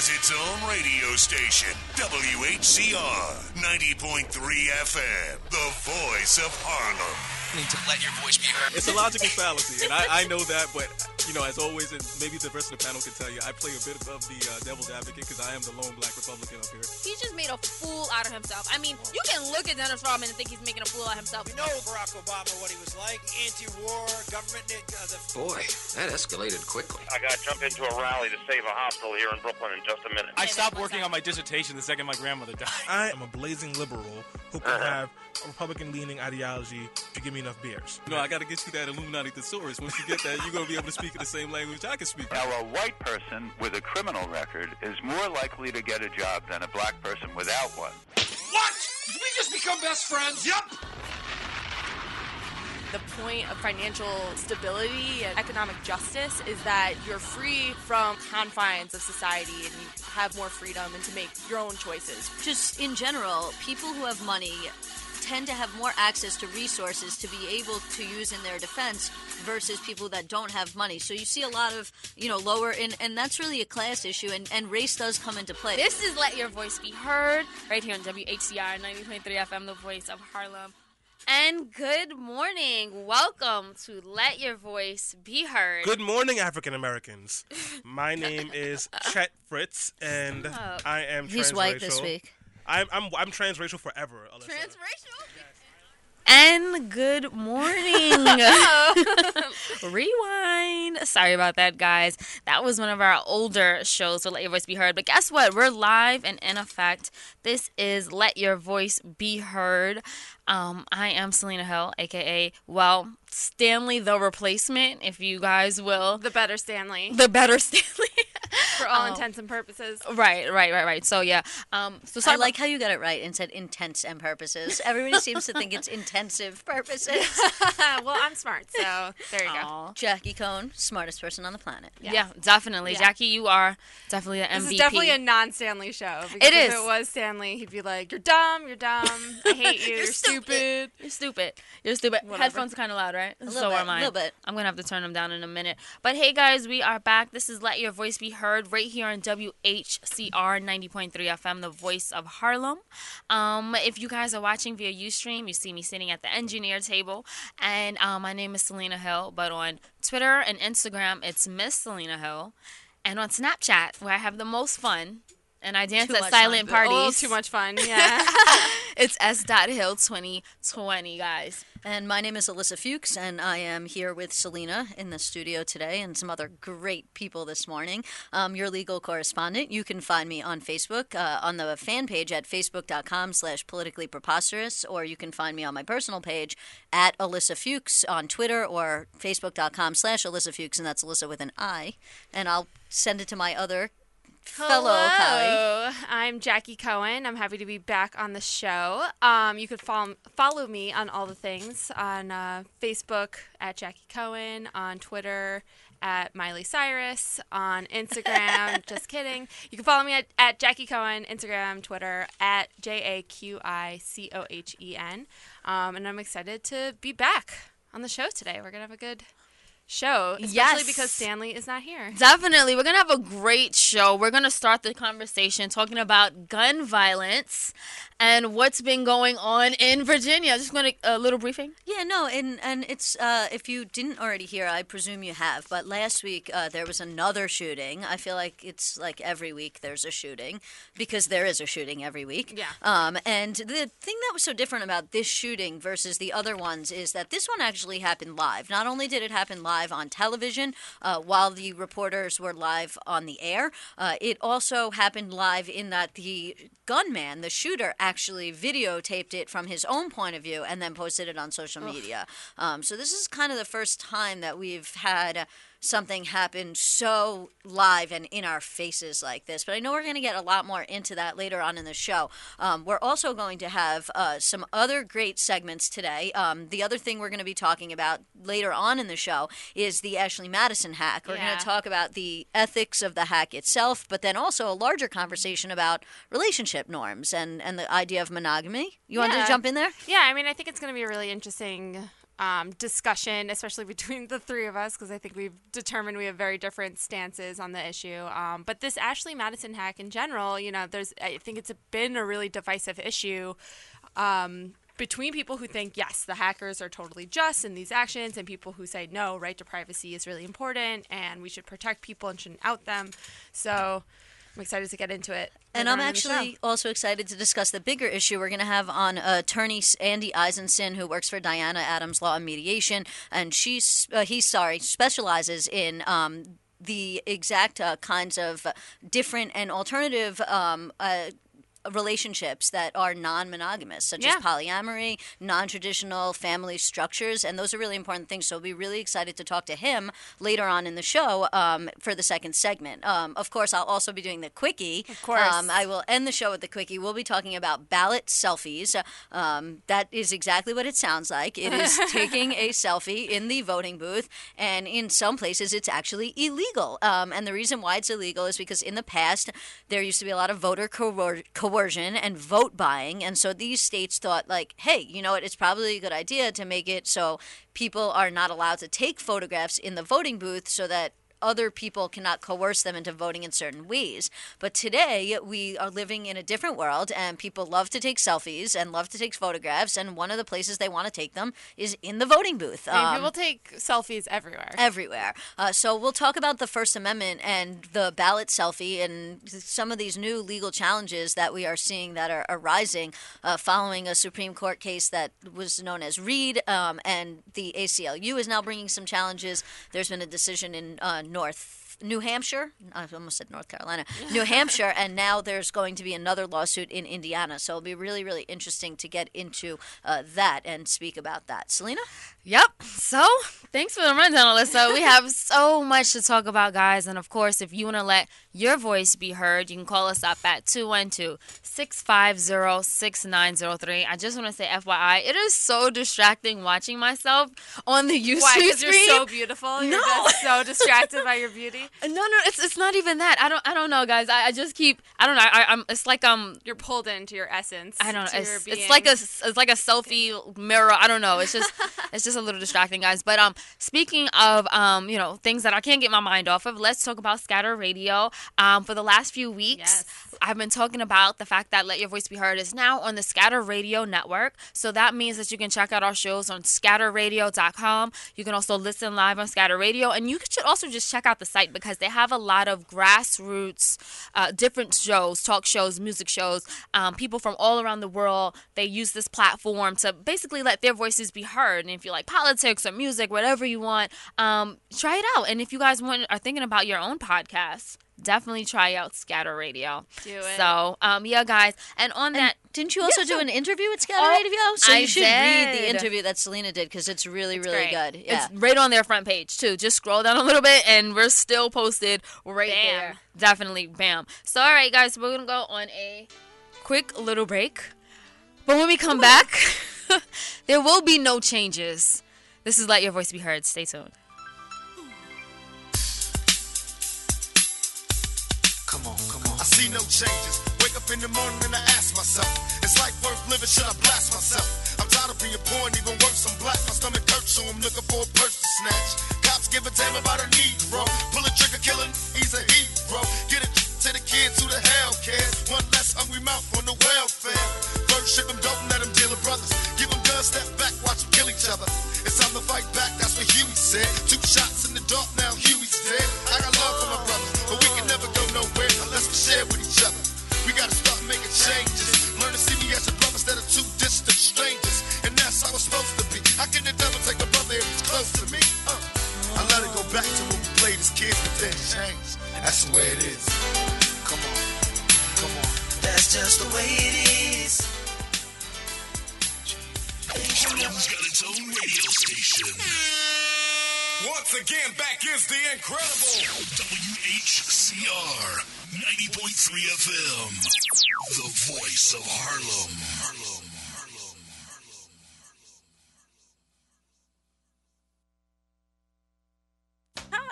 has its own radio station, WHCR 90.3 FM, the voice of Harlem. Need to let your voice be heard. It's a logical fallacy, and I, I know that, but you know, as always, and maybe the rest of the panel can tell you, I play a bit of the uh, devil's advocate because I am the lone black Republican up here. He just made a fool out of himself. I mean, you can look at Dennis Rodman and think he's making a fool out of himself. We know Barack Obama what he was like, anti-war, government. Uh, the Boy, that escalated quickly. I got to jump into a rally to save a hospital here in Brooklyn in just a minute. I stopped working on my dissertation the second my grandmother died. I am a blazing liberal who can have a Republican leaning ideology if you give me enough beers. You know, I got to get you that Illuminati thesaurus. Once you get that, you're gonna be able to speak in the same language I can speak. Now, a white person with a criminal record is more likely to get a job than a black person without one. What? Did we just become best friends? Yup. The point of financial stability and economic justice is that you're free from confines of society and you have more freedom and to make your own choices. Just in general, people who have money tend to have more access to resources to be able to use in their defense versus people that don't have money. So you see a lot of, you know, lower and, and that's really a class issue and, and race does come into play. This is Let Your Voice Be Heard right here on WHCR 90.3 FM, the voice of Harlem. And good morning. Welcome to Let Your Voice Be Heard. Good morning, African Americans. My name is Chet Fritz, and Oh. I am He's white this week. I'm, I'm, I'm transracial forever. Alyssa. Transracial? And good morning. Oh. Rewind. Sorry about that, guys. That was one of our older shows, so let your voice be heard. But guess what? We're live and in effect. This is Let Your Voice Be Heard. Um, I am Selena Hill, aka, well, Stanley the replacement, if you guys will. The better Stanley, The better Stanley. for all Oh. intents and purposes. right, right, right, right. So, yeah. Um, so I sorry like how you got it right and said intents and purposes. Everybody seems to think it's intensive purposes. well, I'm smart, so there you go. Jackie Cohen, smartest person on the planet. Yeah. definitely. Yeah. Jackie, you are definitely an This is definitely a non-Stanley show. Because It If it was Stanley, he'd be like, "You're dumb. You're dumb. I hate you. You're You're, stupid." Stupid. You're stupid. You're stupid. Whatever. Headphones kind of loud, right? so bit, am I. little bit. I'm gonna have to turn them down in a minute. But hey, guys, we are back. This is Let Your Voice Be Heard right here on WHCR 90.3 FM, the voice of Harlem. Um, if you guys are watching via UStream, you see me sitting at the engineer table, and um, my name is Selena Hill. But on Twitter and Instagram, it's Miss Selena Hill, and on Snapchat, where I have the most fun. And I dance Too at silent fun. A little parties. too much fun. Yeah. It's S. Hill 2020, guys. And my name is Alyssa Fuchs, and I am here with Selena in the studio today and some other great people this morning. Um, your legal correspondent. You can find me on Facebook, uh, on the fan page at facebook.com slash politically preposterous, or you can find me on my personal page at Alyssa Fuchs on Twitter or facebook.com slash Alyssa Fuchs, and that's Alyssa with an I. And I'll send it to my other colleague. Hello, I'm Jackie Cohen. I'm happy to be back on the show. Um, you could follow follow me on all the things on uh, Facebook at Jackie Cohen, on Twitter at Miley Cyrus, on Instagram. just kidding. You can follow me at, at Jackie Cohen, Instagram, Twitter at J A Q I C O H E N. Um, and I'm excited to be back on the show today. We're gonna have a good show, especially Yes. because Stanley is not here. Definitely. We're going to have a great show. We're going to start the conversation talking about gun violence and what's been going on in Virginia. Just going to a little briefing. Yeah, no, and and it's uh, if you didn't already hear, I presume you have. But last week uh, there was another shooting. I feel like it's like every week there's a shooting because there is a shooting every week. Yeah. Um, and the thing that was so different about this shooting versus the other ones is that this one actually happened live. Not only did it happen live on television uh, while the reporters were live on the air, uh, it also happened live in that the gunman, the shooter, actually videotaped it from his own point of view and then posted it on social media. Um, so this is kind of the first time that we've had. Something happen so live and in our faces like this, but I know we're going to get a lot more into that later on in the show. Um, we're also going to have uh, some other great segments today. Um, the other thing we're going to be talking about later on in the show is the Ashley Madison hack. We're going to talk about the ethics of the hack itself, but then also a larger conversation about relationship norms and, and the idea of monogamy. You wanted Yeah. to jump in there? Yeah, I mean, I think it's going to be a really interesting um, discussion, especially between the three of us, because I think we've determined we have very different stances on the issue. Um, but this Ashley Madison hack in general, you know, there's I think it's been a really divisive issue. Um, between people who think yes the hackers are totally just in these actions and people who say no right to privacy is really important and we should protect people and shouldn't out them so i'm excited to get into it And I'm on in the show. actually also excited to discuss the bigger issue we're going to have on uh, attorney Andy Izenson, who works for Diana Adams Law and Mediation, and she's uh, he sorry specializes in. Um, the exact uh, kinds of different and alternative um, uh, relationships that are non-monogamous, such Yeah. as polyamory, non-traditional family structures, and those are really important things. So we'll be really excited to talk to him later on in the show um, for the second segment. Um, of course, I'll also be doing the quickie. Of course. um, I will end the show with the quickie. We'll be talking about ballot selfies. Um, that is exactly what it sounds like. It is taking a selfie in the voting booth, and in some places, it's actually illegal. Um, and the reason why it's illegal is because in the past, there used to be a lot of voter coer- coercion and vote buying, and so these states thought, like, hey, you know what? It's probably a good idea to make it so people are not allowed to take photographs in the voting booth, so that other people cannot coerce them into voting in certain ways. But today, we are living in a different world, and people love to take selfies and love to take photographs. And one of the places they want to take them is in the voting booth. I mean, Um, people take selfies everywhere everywhere. Uh, so we'll talk about the First Amendment and the ballot selfie and some of these new legal challenges that we are seeing that are arising uh, following a Supreme Court case that was known as Reed, um, and the ACLU is now bringing some challenges. There's been a decision in uh, North. New Hampshire, I almost said North Carolina, New Hampshire, and now there's going to be another lawsuit in Indiana. So it'll be really, really interesting to get into uh, that and speak about that. Selena? Yep. So, thanks for the rundown, Alyssa. We have so much to talk about, guys. And of course, if you want to let your voice be heard, you can call us up at 212 650 6903. I just want to say, FYI, it is so distracting watching myself on the YouTube why because you're so beautiful you're No. just so distracted by your beauty no, no, it's it's not even that. I don't I don't know, guys. I, I just keep I don't know. I, I'm it's like um you're pulled into your essence I don't know. It's, it's like a it's like a selfie mirror. I don't know. It's just it's just a little distracting, guys. But um, speaking of um, you know, things that I can't get my mind off of, let's talk about Scatter Radio. Um, for the last few weeks, I've been talking about the fact that Let Your Voice Be Heard is now on the Scatter Radio network. So that means that you can check out our shows on scatterradio.com. You can also listen live on Scatter Radio, and you should also just check out the site because they have a lot of grassroots, uh, different shows, talk shows, music shows, um, people from all around the world. They use this platform to basically let their voices be heard. And if you like politics or music, whatever you want, um, try it out. And if you guys want are thinking about your own podcast, definitely try out Scatter Radio. Do it. So, um, yeah, guys. And on that, didn't you also Yeah, do an interview with Scatter Oh, Radio? So I you should read the interview that Selena did because it's really, really great. good. Yeah. It's right on their front page too. Just scroll down a little bit, and we're still posted right Bam. there. Definitely, bam. So, all right, guys, we're gonna go on a quick little break. But when we come back, there will be no changes. This is Let Your Voice Be Heard. Stay tuned. I see no changes. Wake up in the morning and I ask myself, is life worth living? Should I blast myself? I'm tired of being poor and even worse, I'm black. My stomach hurts, so I'm looking for a purse to snatch. Cops give a damn about a Negro. Pull a trigger, killing, he's a hero. Get it to the kids who the hell cares. One less hungry mouth on the welfare. First ship them, don't let them deal with brothers. Give them guns, step back, watch them kill each other. It's time to fight back, that's what Huey said. Two shots in the dark, now Huey's dead. I got love for my brothers, nowhere unless we share with each other. We gotta start making changes. Learn to see me as a brother instead of two distant strangers. And that's how it's supposed to be. How can the devil take a brother if he's close to me? Uh, I let it go back to when we played as kids, but then changed. That's the way it is. Come on, come on. That's just the way it is. Harlem's got its own radio station. Once again, back is the incredible WHCR 90.3 FM. The voice of Harlem. Harlem.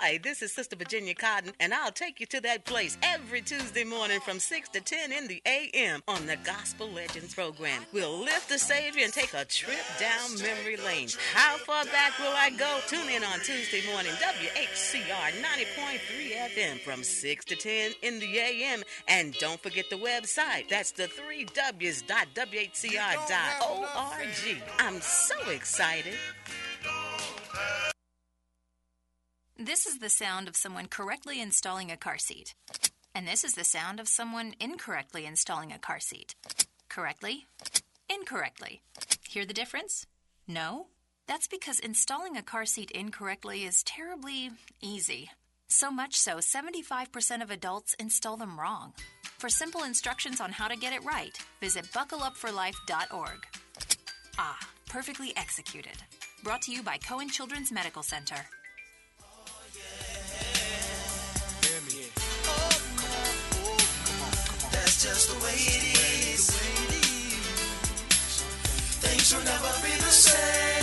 Hi, Hi, this is Sister Virginia Cotton, and I'll take you to that place every Tuesday morning from 6 to 10 in the a.m. on the Gospel Legends program. We'll lift the Savior and take a trip down memory lane. How far back will I go? Tune in on Tuesday morning, WHCR 90.3 FM from 6 to 10 in the a.m. And don't forget the website. That's the three W's dot WHCR dot O-R-G. I'm so excited. This is the sound of someone correctly installing a car seat. And this is the sound of someone incorrectly installing a car seat. Correctly, incorrectly. Hear the difference? No? That's because installing a car seat incorrectly is terribly easy. So much so, 75% of adults install them wrong. For simple instructions on how to get it right, visit buckleupforlife.org. Ah, perfectly executed. Brought to you by Cohen Children's Medical Center. Just the way it is. Things will never be the same.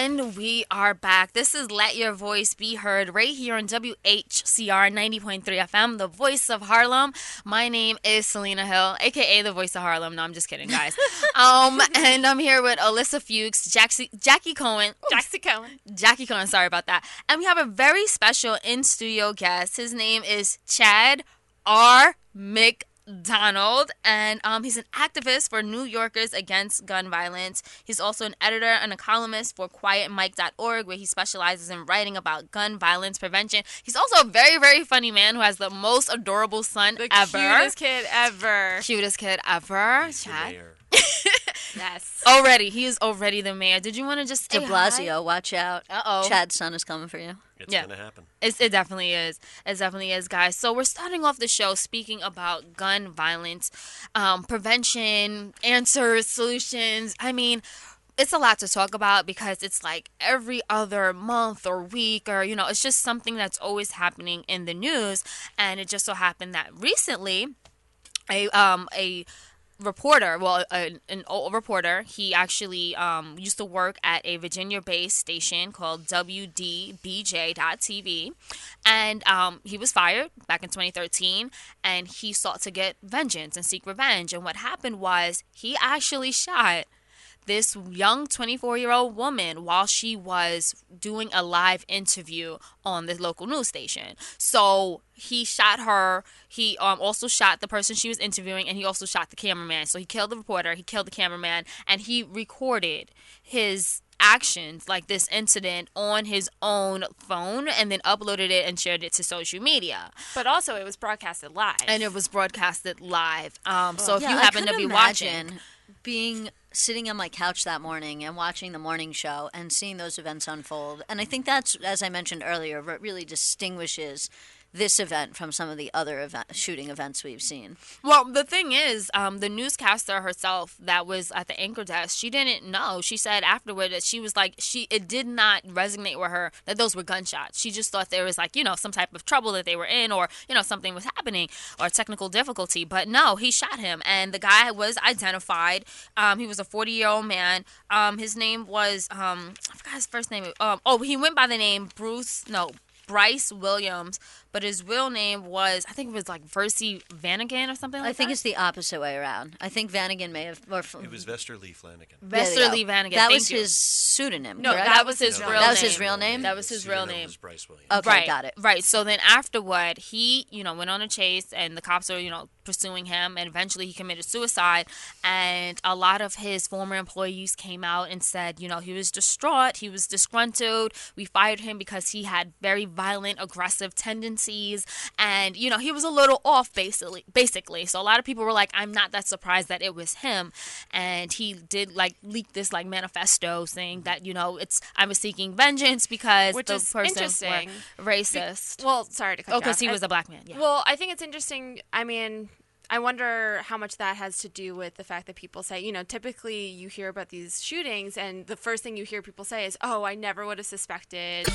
And we are back. This is Let Your Voice Be Heard right here on WHCR 90.3 FM, the voice of Harlem. My name is Selena Hill, aka the voice of Harlem. No, I'm just kidding, guys. um, and I'm here with Alyssa Fuchs, Jackie, Jackie Cohen. Jackie Cohen. Jackie Cohen, sorry about that. And we have a very special in studio guest. His name is Chad R. McDonald. Donald, and um, he's an activist for New Yorkers Against Gun Violence. He's also an editor and a columnist for QuietMike.org, where he specializes in writing about gun violence prevention. He's also a very, very funny man who has the most adorable son The ever. cutest kid ever. Cutest kid ever. Chad. yes. Already, he is already the mayor. Did you want to just De say Blasio, watch out. Uh oh. Chad's son is coming for you. It's Yeah. gonna happen. It's, it definitely is. It definitely is, guys. So we're starting off the show speaking about gun violence, um, prevention, answers, solutions. I mean, it's a lot to talk about because it's like every other month or week or you know it's just something that's always happening in the news and it just so happened that recently a um a reporter, well, a, an old reporter. He actually um, used to work at a Virginia-based station called WDBJ.TV, and um, he was fired back in 2013. And he sought to get vengeance and seek revenge. And what happened was he actually shot this young 24 year old woman while she was doing a live interview on the local news station. So he shot her. He um, also shot the person she was interviewing, and he also shot the cameraman. So he killed the reporter, he killed the cameraman, and he recorded his actions like this incident on his own phone and then uploaded it and shared it to social media But also, it was broadcasted live. and it was broadcasted live um so if Yeah, you happen to couldn't be watching being sitting on my couch that morning and watching the morning show and seeing those events unfold. And I think that's, as I mentioned earlier, what really distinguishes this event from some of the other event, shooting events we've seen. Well, the thing is, um, the newscaster herself that was at the anchor desk, she didn't know. She said afterward that she was like, she it did not resonate with her that those were gunshots. She just thought there was like, you know, some type of trouble that they were in, or you know, something was happening, or technical difficulty. But no, he shot him, and the guy was identified. Um, he was a 40 year old man. Um, his name was um, I forgot his first name. Um, oh, he went by the name Bruce. No. Bryce Williams, but his real name was I think it was like Versi Vanagan or something like that. I think that. it's the opposite way around. I think Vanagan may have. Or, It was Vester Lee Flanagan. There Vester. Lee Vanagan. That thank was you. his pseudonym. No, correct? that was his real That was his real name. That was his real name. was Bryce Williams. Okay, right, got it. Right. So then afterward, he, you know, went on a chase and the cops are, you know, pursuing him and eventually he committed suicide and a lot of his former employees came out and said, you know, he was distraught, he was disgruntled. We fired him because he had very violent, aggressive tendencies and, you know, he was a little off basically basically. So a lot of people were like, I'm not that surprised that it was him and he did like leak this like manifesto saying that, you know, it's I was seeking vengeance because Which the is person interesting. were racist. well, sorry to cut Oh, because he was a black man, yeah. Well, I think it's interesting. I mean, I wonder how much that has to do with the fact that people say, you know, typically you hear about these shootings, and the first thing you hear people say is, "Oh, I never would have suspected."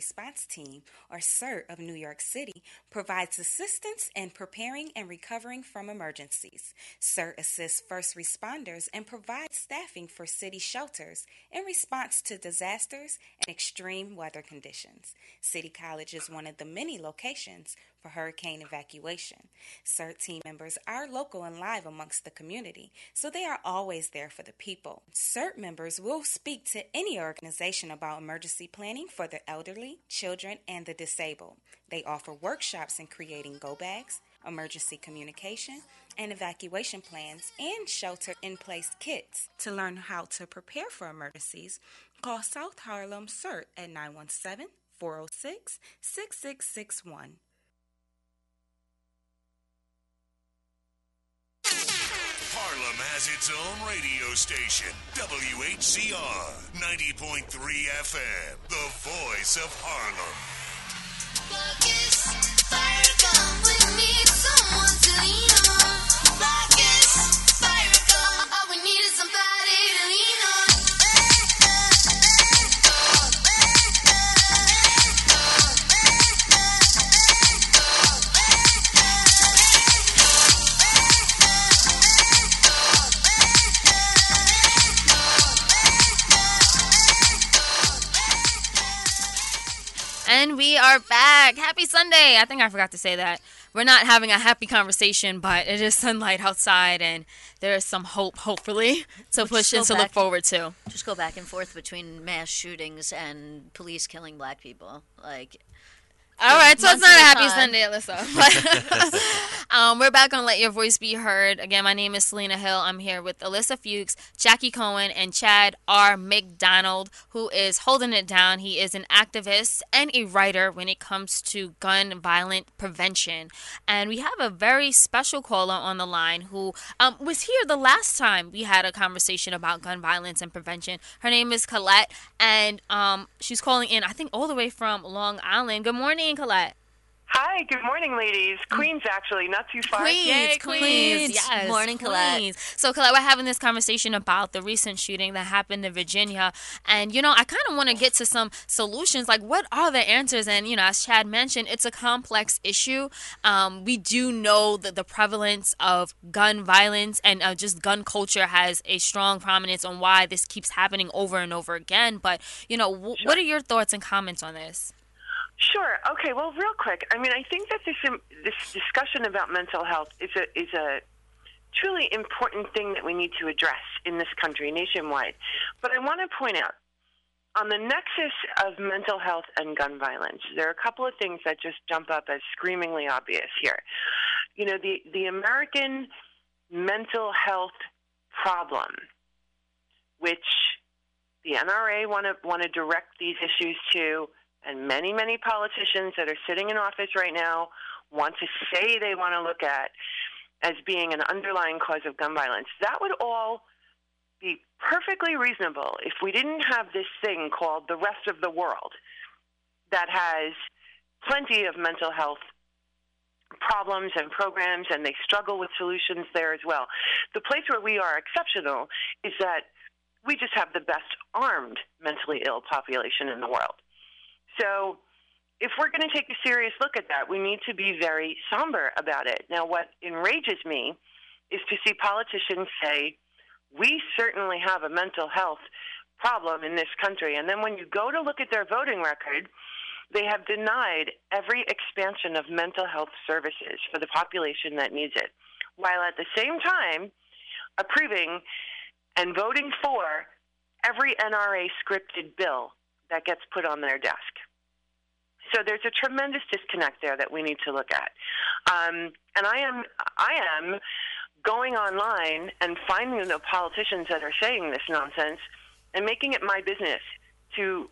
Response Team, or CERT of New York City, provides assistance in preparing and recovering from emergencies. CERT assists first responders and provides staffing for city shelters in response to disasters and extreme weather conditions. City College is one of the many locations for hurricane evacuation. CERT team members are local and live amongst the community, so they are always there for the people. CERT members will speak to any organization about emergency planning for the elderly, children, and the disabled. They offer workshops in creating go bags, emergency communication, and evacuation plans, and shelter in place kits. To learn how to prepare for emergencies, call South Harlem CERT at 917 406 6661. Harlem has its own radio station, WHCR 90.3 FM, the voice of Harlem. Sunday. I think I forgot to say that. We're not having a happy conversation, but it is sunlight outside and there is some hope, hopefully, to We'll push and to look forward to. Just go back and forth between mass shootings and police killing black people. Like, All right, so it's not a happy. Sunday, Alyssa. But, um, we're back on Let Your Voice Be Heard. Again, my name is Selena Hill. I'm here with Alyssa Fuchs, Jackie Cohen, and Chad R. McDonald, who is holding it down. He is an activist and a writer when it comes to gun violent prevention. And we have a very special caller on the line who um, was here the last time we had a conversation about gun violence and prevention. Her name is Colette, and um, she's calling in, I think, all the way from Long Island. Good morning, Colette. Hi, good morning, ladies. Queens, actually, not too far. Queens, Queens, yes, Morning, Colette. Queens. So, Colette, we're having this conversation about the recent shooting that happened in Virginia, and you know, I kind of want to get to some solutions. Like, what are the answers? And you know, as Chad mentioned, it's a complex issue. Um, we do know that the prevalence of gun violence and uh, just gun culture has a strong prominence on why this keeps happening over and over again. But you know, w- what are your thoughts and comments on this? Sure. Okay. Well, real quick. I mean, I think that this this discussion about mental health is a is a truly important thing that we need to address in this country nationwide. But I want to point out on the nexus of mental health and gun violence, there are a couple of things that just jump up as screamingly obvious here. You know, the the American mental health problem, which the NRA want to want to direct these issues to, and many many politicians that are sitting in office right now want to say they want to look at as being an underlying cause of gun violence. That would all be perfectly reasonable if we didn't have this thing called the rest of the world that has plenty of mental health problems and programs and they struggle with solutions there as well. The place where we are exceptional is that we just have the best armed mentally ill population in the world. So if we're going to take a serious look at that, we need to be very somber about it. Now, what enrages me is to see politicians say, we certainly have a mental health problem in this country. And then when you go to look at their voting record, they have denied every expansion of mental health services for the population that needs it, while at the same time approving and voting for every NRA scripted bill that gets put on their desk. So there's a tremendous disconnect there that we need to look at. Um, and I am, I am going online and finding the politicians that are saying this nonsense and making it my business to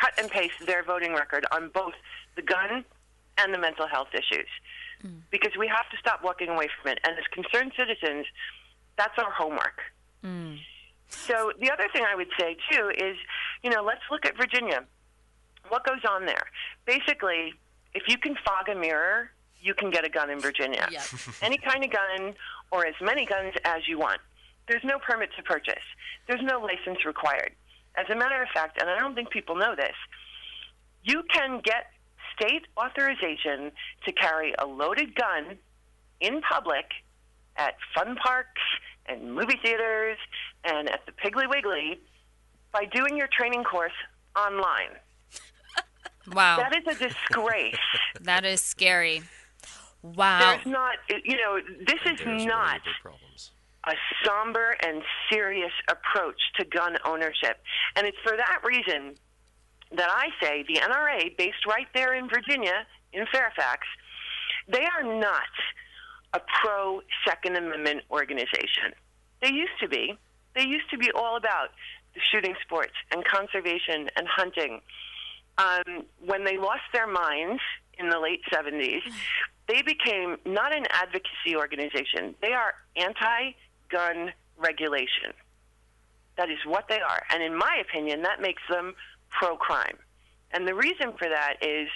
cut and paste their voting record on both the gun and the mental health issues. Because we have to stop walking away from it. And as concerned citizens, that's our homework. So the other thing I would say too is, you know, let's look at Virginia. What goes on there? Basically, if you can fog a mirror, you can get a gun in Virginia. Any kind of gun or as many guns as you want. There's no permit to purchase. There's no license required. As a matter of fact, and I don't think people know this, you can get state authorization to carry a loaded gun in public at fun parks and movie theaters and at the Piggly Wiggly by doing your training course online. Wow. That is a disgrace. That is scary. Wow. There's not, you know, this is not a somber and serious approach to gun ownership. And it's for that reason that I say the NRA, based right there in Virginia, in Fairfax, they are not a pro Second Amendment organization. They used to be. They used to be all about the shooting sports and conservation and hunting. Um, when they lost their minds in the late 70s, they became not an advocacy organization. They are anti gun regulation. That is what they are. And in my opinion, that makes them pro crime. And the reason for that is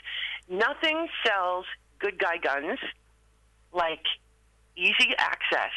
nothing sells good guy guns like easy access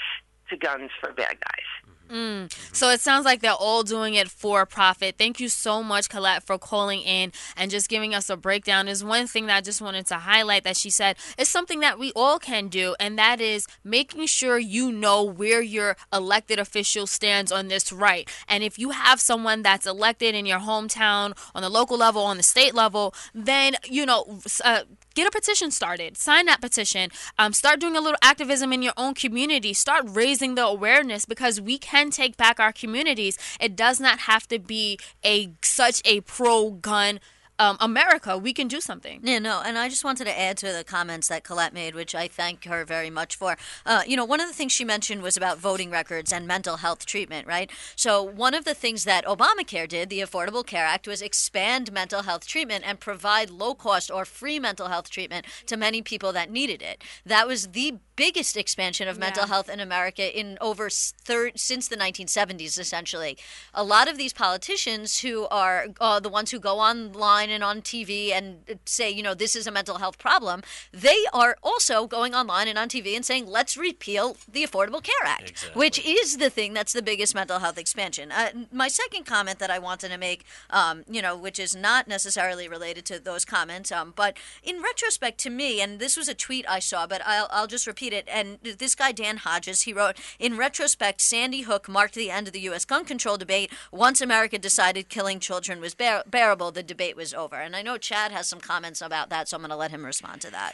to guns for bad guys. Mm. So it sounds like they're all doing it for profit. Thank you so much, Colette, for calling in and just giving us a breakdown. Is one thing that I just wanted to highlight that she said is something that we all can do, and that is making sure you know where your elected official stands on this right. And if you have someone that's elected in your hometown, on the local level, on the state level, then you know. Uh, get a petition started. Sign that petition. Um, start doing a little activism in your own community. Start raising the awareness because we can take back our communities. It does not have to be a such a pro gun um, America, we can do something. Yeah, no, and I just wanted to add to the comments that Colette made, which I thank her very much for. Uh, you know, one of the things she mentioned was about voting records and mental health treatment, right? So, one of the things that Obamacare did, the Affordable Care Act, was expand mental health treatment and provide low cost or free mental health treatment to many people that needed it. That was the biggest expansion of mental Yeah. health in America in over since the 1970s, essentially. A lot of these politicians who are uh, the ones who go online and on TV and say, you know, this is a mental health problem, they are also going online and on TV and saying, let's repeal the Affordable Care Act, which is the thing that's the biggest mental health expansion. Uh, my second comment that I wanted to make, um, you know, which is not necessarily related to those comments, um, but in retrospect to me, and this was a tweet I saw, but I'll, I'll just repeat it. And this guy, Dan Hodges, he wrote, in retrospect, Sandy Hook marked the end of the U.S. gun control debate. Once America decided killing children was bear- bearable, the debate was over. And I know Chad has some comments about that, so I'm going to let him respond to that.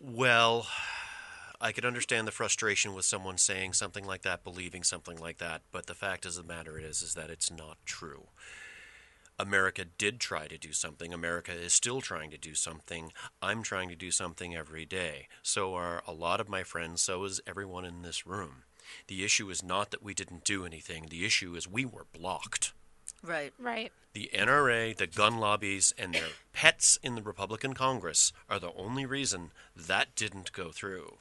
Well, I could understand the frustration with someone saying something like that, believing something like that, but the fact of the matter is is that it's not true. America did try to do something. America is still trying to do something. I'm trying to do something every day. So are a lot of my friends, so is everyone in this room. The issue is not that we didn't do anything. The issue is we were blocked. Right. Right. The NRA, the gun lobbies, and their pets in the Republican Congress are the only reason that didn't go through.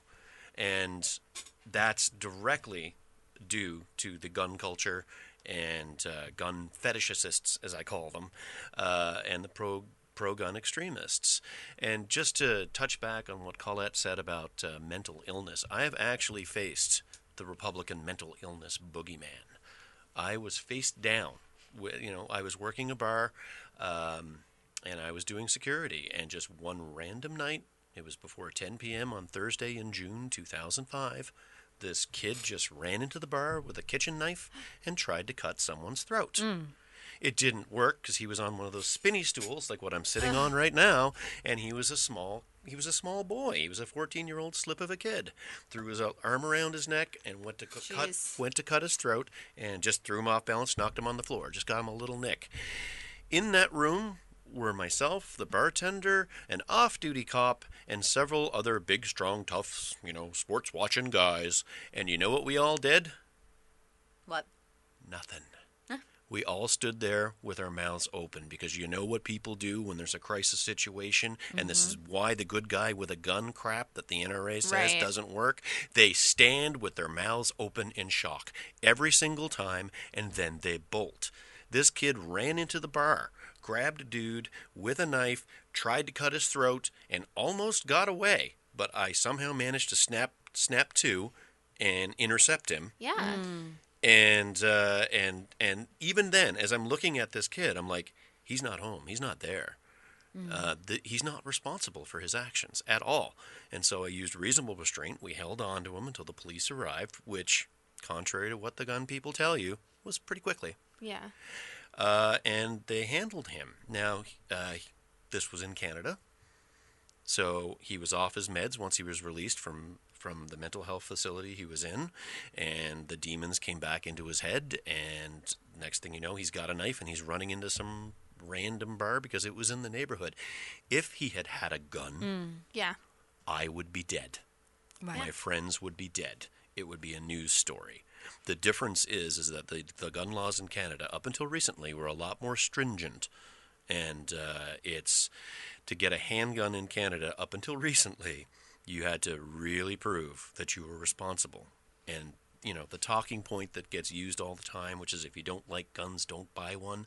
And that's directly due to the gun culture and uh, gun fetishists, as I call them, uh, and the pro pro gun extremists. And just to touch back on what Colette said about uh, mental illness, I have actually faced the Republican mental illness boogeyman. I was faced down. You know, I was working a bar, um, and I was doing security. And just one random night, it was before 10 p.m. on Thursday in June 2005. This kid just ran into the bar with a kitchen knife and tried to cut someone's throat. It didn't work because he was on one of those spinny stools like what I'm sitting on right now, and he was a small he was a small boy. He was a 14 year old slip of a kid. Threw his arm around his neck and went to cu- cut went to cut his throat and just threw him off balance, knocked him on the floor, just got him a little nick. In that room were myself, the bartender, an off-duty cop, and several other big, strong, tough, you know, sports watching guys. And you know what we all did? What? Nothing. We all stood there with our mouths open because you know what people do when there's a crisis situation, and this is mm-hmm. why the good guy with a gun crap that the NRA says Right. doesn't work. They stand with their mouths open in shock every single time, and then they bolt. This kid ran into the bar, grabbed a dude with a knife, tried to cut his throat, and almost got away. But I somehow managed to snap snap to and intercept him Yeah. Hmm. And uh, and and even then, as I'm looking at this kid, I'm like, he's not home. He's not there. Mm. Uh, th- he's not responsible for his actions at all. And so I used reasonable restraint. We held on to him until the police arrived, which, contrary to what the gun people tell you, was pretty quickly. Yeah. Uh, and they handled him. Now, uh, this was in Canada, so he was off his meds once he was released from from the mental health facility he was in, and the demons came back into his head. And next thing you know, he's got a knife and he's running into some random bar because it was in the neighborhood. If he had had a gun, Mm. Yeah. I would be dead. Right. My friends would be dead. It would be a news story. The difference is is that the the gun laws in Canada up until recently were a lot more stringent, and uh, it's to get a handgun in Canada up until recently, you had to really prove that you were responsible. And you know the talking point that gets used all the time, which is if you don't like guns, don't buy one.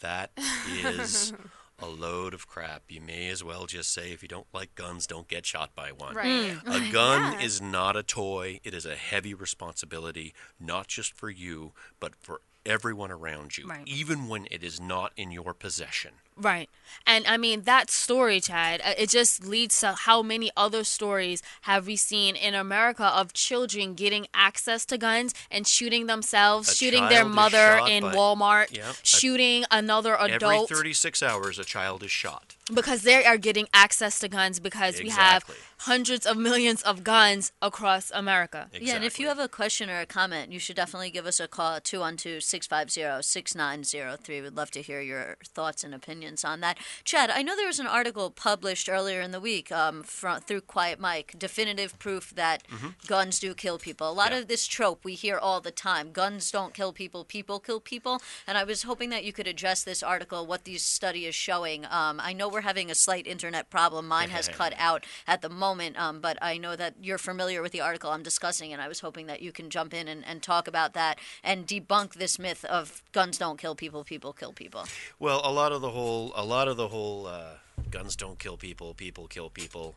That is a load of crap. You may as well just say if you don't like guns, don't get shot by one. Right. Hmm. Oh a gun Yeah. is not a toy. It is a heavy responsibility, not just for you, but for everyone around you, Right. even when it is not in your possession. Right. And I mean, that story, Chad, uh, it just leads to how many other stories have we seen in America of children getting access to guns and shooting themselves, A shooting their mother in by- Walmart, Yep. A- shooting another adult. Every 36 hours, a child is shot. because they are getting access to guns because we have hundreds of millions of guns across America. Yeah, and if you have a question or a comment, you should definitely give us a call at 212 650 6903. We'd love to hear your thoughts and opinions on that. Chad, I know there was an article published earlier in the week um, fro- through Quiet Mike, definitive proof that Mm-hmm. guns do kill people. A lot of this trope we hear all the time guns don't kill people, people kill people. And I was hoping that you could address this article, what this study is showing. Um, I know we're having a slight internet problem. Mine has cut out at the moment, um, but I know that you're familiar with the article I'm discussing, and I was hoping that you can jump in and, and talk about that and debunk this myth of guns don't kill people, people kill people. Well, a lot of the whole, a lot of the whole, uh, guns don't kill people, people kill people.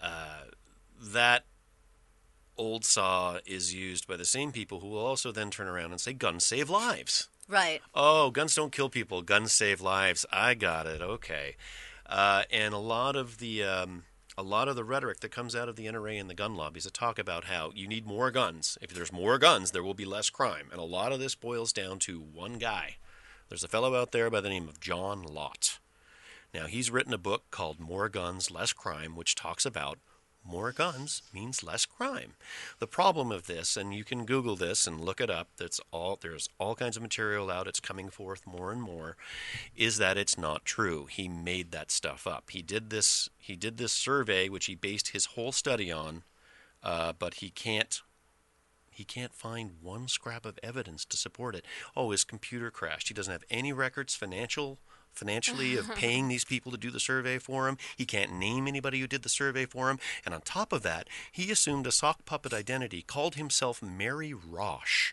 Uh, that old saw is used by the same people who will also then turn around and say guns save lives. Right. Oh, guns don't kill people. Guns save lives. I got it. Okay. Uh, and a lot of the um, a lot of the rhetoric that comes out of the NRA and the gun lobbies that talk about how you need more guns. If there's more guns, there will be less crime. And a lot of this boils down to one guy. There's a fellow out there by the name of John Lott. Now he's written a book called More Guns, Less Crime, which talks about more guns means less crime. The problem of this, and you can Google this and look it up. That's all. There's all kinds of material out. It's coming forth more and more. Is that it's not true? He made that stuff up. He did this. He did this survey, which he based his whole study on, uh, but he can't. He can't find one scrap of evidence to support it. Oh, his computer crashed. He doesn't have any records, financial financially of paying these people to do the survey for him. He can't name anybody who did the survey for him. And on top of that, he assumed a sock puppet identity, called himself Mary Rosh.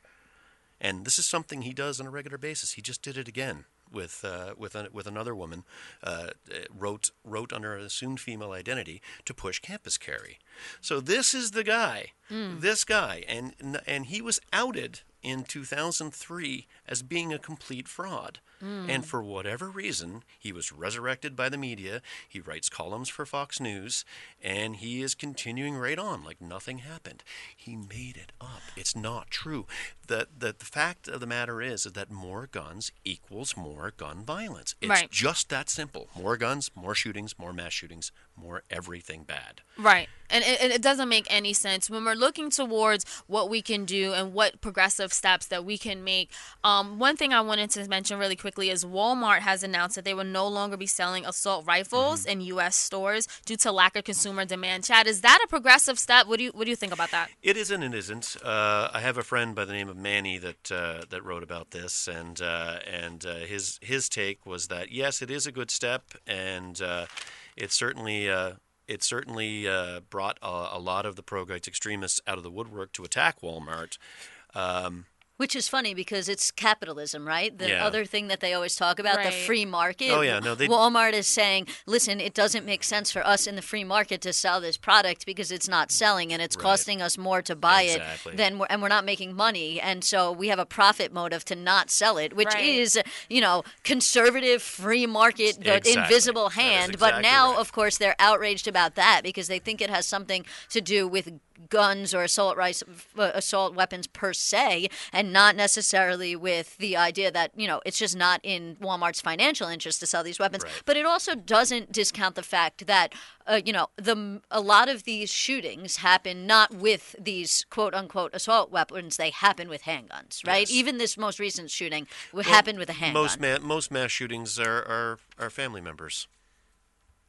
And this is something he does on a regular basis. He just did it again with uh, with a, with another woman. Uh, wrote wrote under an assumed female identity to push campus carry. So this is the guy, Mm. this guy, and and he was outed in 2003 as being a complete fraud. Mm. And for whatever reason, he was resurrected by the media. He writes columns for Fox News, and he is continuing right on like nothing happened. He made it up. It's not true. The, the, the fact of the matter is, is that more guns equals more gun violence. It's Right. just that simple. More guns, more shootings, more mass shootings, more everything bad. Right. And it, it doesn't make any sense when we're looking towards what we can do and what progressive steps that we can make. Um, one thing I wanted to mention really quickly is Walmart has announced that they will no longer be selling assault rifles in U.S. stores due to lack of consumer demand. Chad, is that a progressive step? What do you What do you think about that? It isn't. It isn't. Uh, I have a friend by the name of Manny that uh, that wrote about this, and uh, and uh, his his take was that yes, it is a good step, and uh, it certainly uh, it certainly uh, brought a, a lot of the pro rights extremists out of the woodwork to attack Walmart. Um, Which is funny because it's capitalism, right? The Yeah. other thing that they always talk about, the free market. Oh, yeah, no, they- Walmart is saying, listen, it doesn't make sense for us in the free market to sell this product because it's not selling and it's Right. costing us more to buy Exactly. it than we're, and we're not making money. And so we have a profit motive to not sell it, which Right. is, you know, conservative free market, the Exactly. invisible That is hand. but now, right. of course, they're outraged about that because they think it has something to do with guns or assault rice, uh, assault weapons per se, and not necessarily with the idea that you know it's just not in Walmart's financial interest to sell these weapons. But it also doesn't discount the fact that uh, you know the a lot of these shootings happen not with these quote unquote assault weapons; they happen with handguns, right? Yes. Even this most recent shooting Well, happened with a handgun. Most ma- most mass shootings are, are are family members.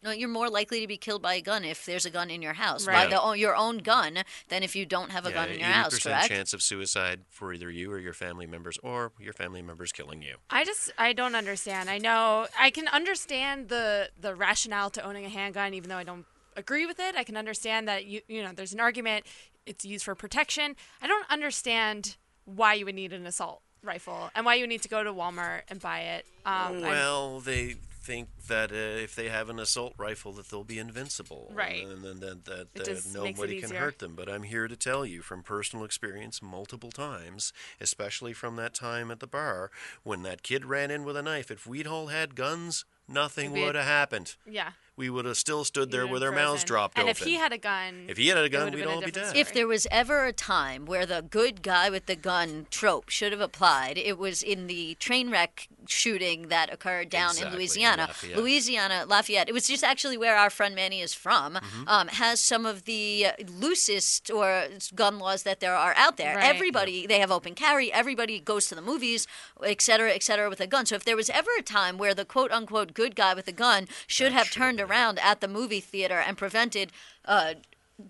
No, you're more likely to be killed by a gun if there's a gun in your house, by the, your own gun, than if you don't have a gun in your house. Correct? chance of suicide for either you or your family members, or your family members killing you. I just I don't understand. I know I can understand the the rationale to owning a handgun, even though I don't agree with it. I can understand that you you know there's an argument. It's used for protection. I don't understand why you would need an assault rifle and why you need to go to Walmart and buy it. Um, I'm- well, they think that uh, if they have an assault rifle, that they'll be invincible, Right. And then that, that, that just makes it nobody can hurt them. But I'm here to tell you from personal experience, multiple times, especially from that time at the bar when that kid ran in with a knife. If we'd all had guns, nothing It'd be a- would have happened. yeah. We would have still stood there with been our mouths frozen. dropped and open. if he had a gun, If he had a gun, we'd all be different dead. If there was ever a time where the good guy with the gun trope should have applied, it was in the Trainwreck shooting that occurred down Exactly, in in Louisiana. Lafayette. Louisiana, Lafayette. It was just actually where our friend Manny is from. Mm-hmm. Um, has some of the loosest or gun laws that there are out there. Right. Everybody they have open carry. Everybody goes to the movies, et cetera, et cetera, with a gun. So if there was ever a time where the quote unquote good guy with a gun should have turned around at the movie theater and prevented. Uh,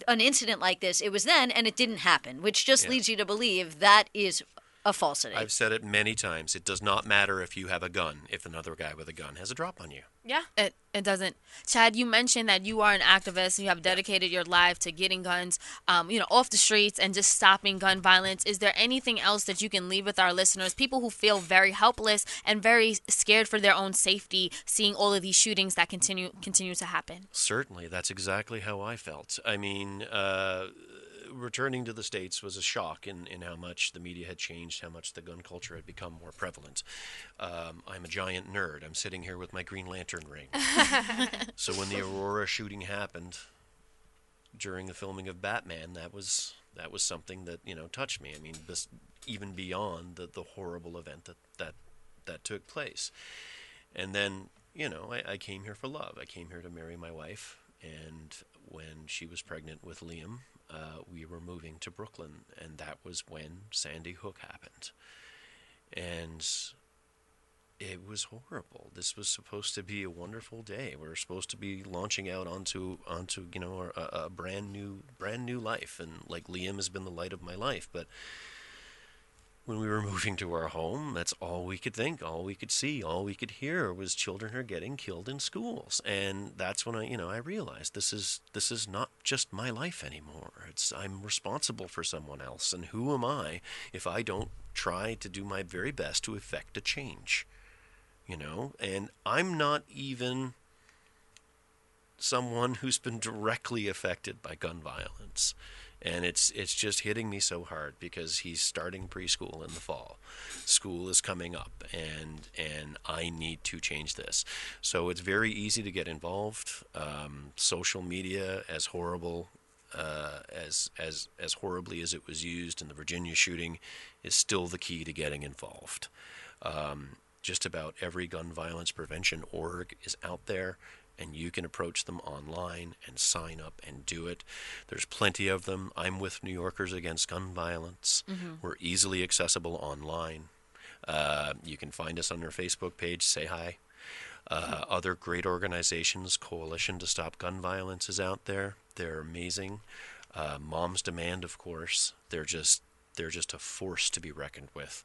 an incident like this, it was then, and it didn't happen, which just Yeah. leads you to believe that is a falsity. I've said it many times. It does not matter if you have a gun, if another guy with a gun has a drop on you. yeah. It it doesn't. Chad, you mentioned that you are an activist. You have dedicated your life to getting guns, um, you know, off the streets and just stopping gun violence. Is there anything else that you can leave with our listeners? People who feel very helpless and very scared for their own safety, seeing all of these shootings that continue continue to happen. Certainly, that's exactly how I felt. I mean, uh, returning to the States was a shock in, in how much the media had changed, how much the gun culture had become more prevalent. Um, I'm a giant nerd. I'm sitting here with my Green Lantern ring. so when the Aurora shooting happened during the filming of Batman, that was that was something that you know touched me. I mean, this even beyond the, the horrible event that, that that took place. And then, you know, I, I came here for love. I came here to marry my wife. And when she was pregnant with Liam, uh, we were moving to Brooklyn. And that was when Sandy Hook happened. And it was horrible. This was supposed to be a wonderful day. We were supposed to be launching out onto onto you know a, a brand new brand new life, and like Liam has been the light of my life. But when we were moving to our home, that's all we could think, all we could see, all we could hear was children are getting killed in schools. And that's when I, you know, I realized this is this is not just my life anymore. It's I'm responsible for someone else, and who am I if I don't try to do my very best to effect a change? You know, and I'm not even someone who's been directly affected by gun violence and it's it's just hitting me so hard because he's starting preschool in the fall. School is coming up, and and I need to change this. So it's very easy to get involved. Um, social media, as horrible uh, as as as horribly as it was used in the Virginia shooting, is still the key to getting involved. Um, just about every gun violence prevention org is out there and you can approach them online and sign up and do it. There's plenty of them. I'm with New Yorkers Against Gun Violence. Mhm. We're easily accessible online. Uh, you can find us on our Facebook page. Say hi. Uh, other great organizations, Coalition to Stop Gun Violence is out there. They're amazing. Uh, Moms Demand, of course. They're just they're just a force to be reckoned with.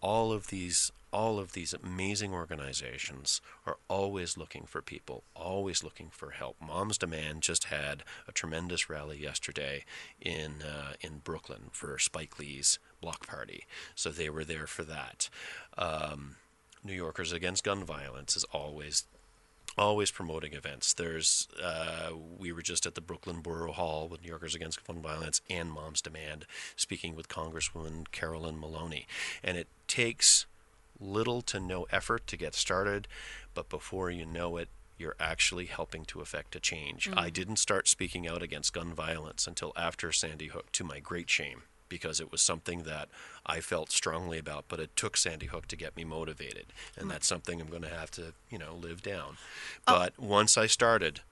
All of these all of these amazing organizations are always looking for people, always looking for help. Moms Demand just had a tremendous rally yesterday in uh, in Brooklyn for Spike Lee's block party, so they were there for that. Um, New Yorkers Against Gun Violence is always always promoting events. There's uh, we were just at the Brooklyn Borough Hall with New Yorkers Against Gun Violence and Moms Demand, speaking with Congresswoman Carolyn Maloney, and it takes little to no effort to get started, but before you know it. You're actually helping to effect a change. Mm. I didn't start speaking out against gun violence until after Sandy Hook, to my great shame, because it was something that I felt strongly about, but it took Sandy Hook to get me motivated. And Right. that's something I'm going to have to, you know, live down. Oh. But once I started,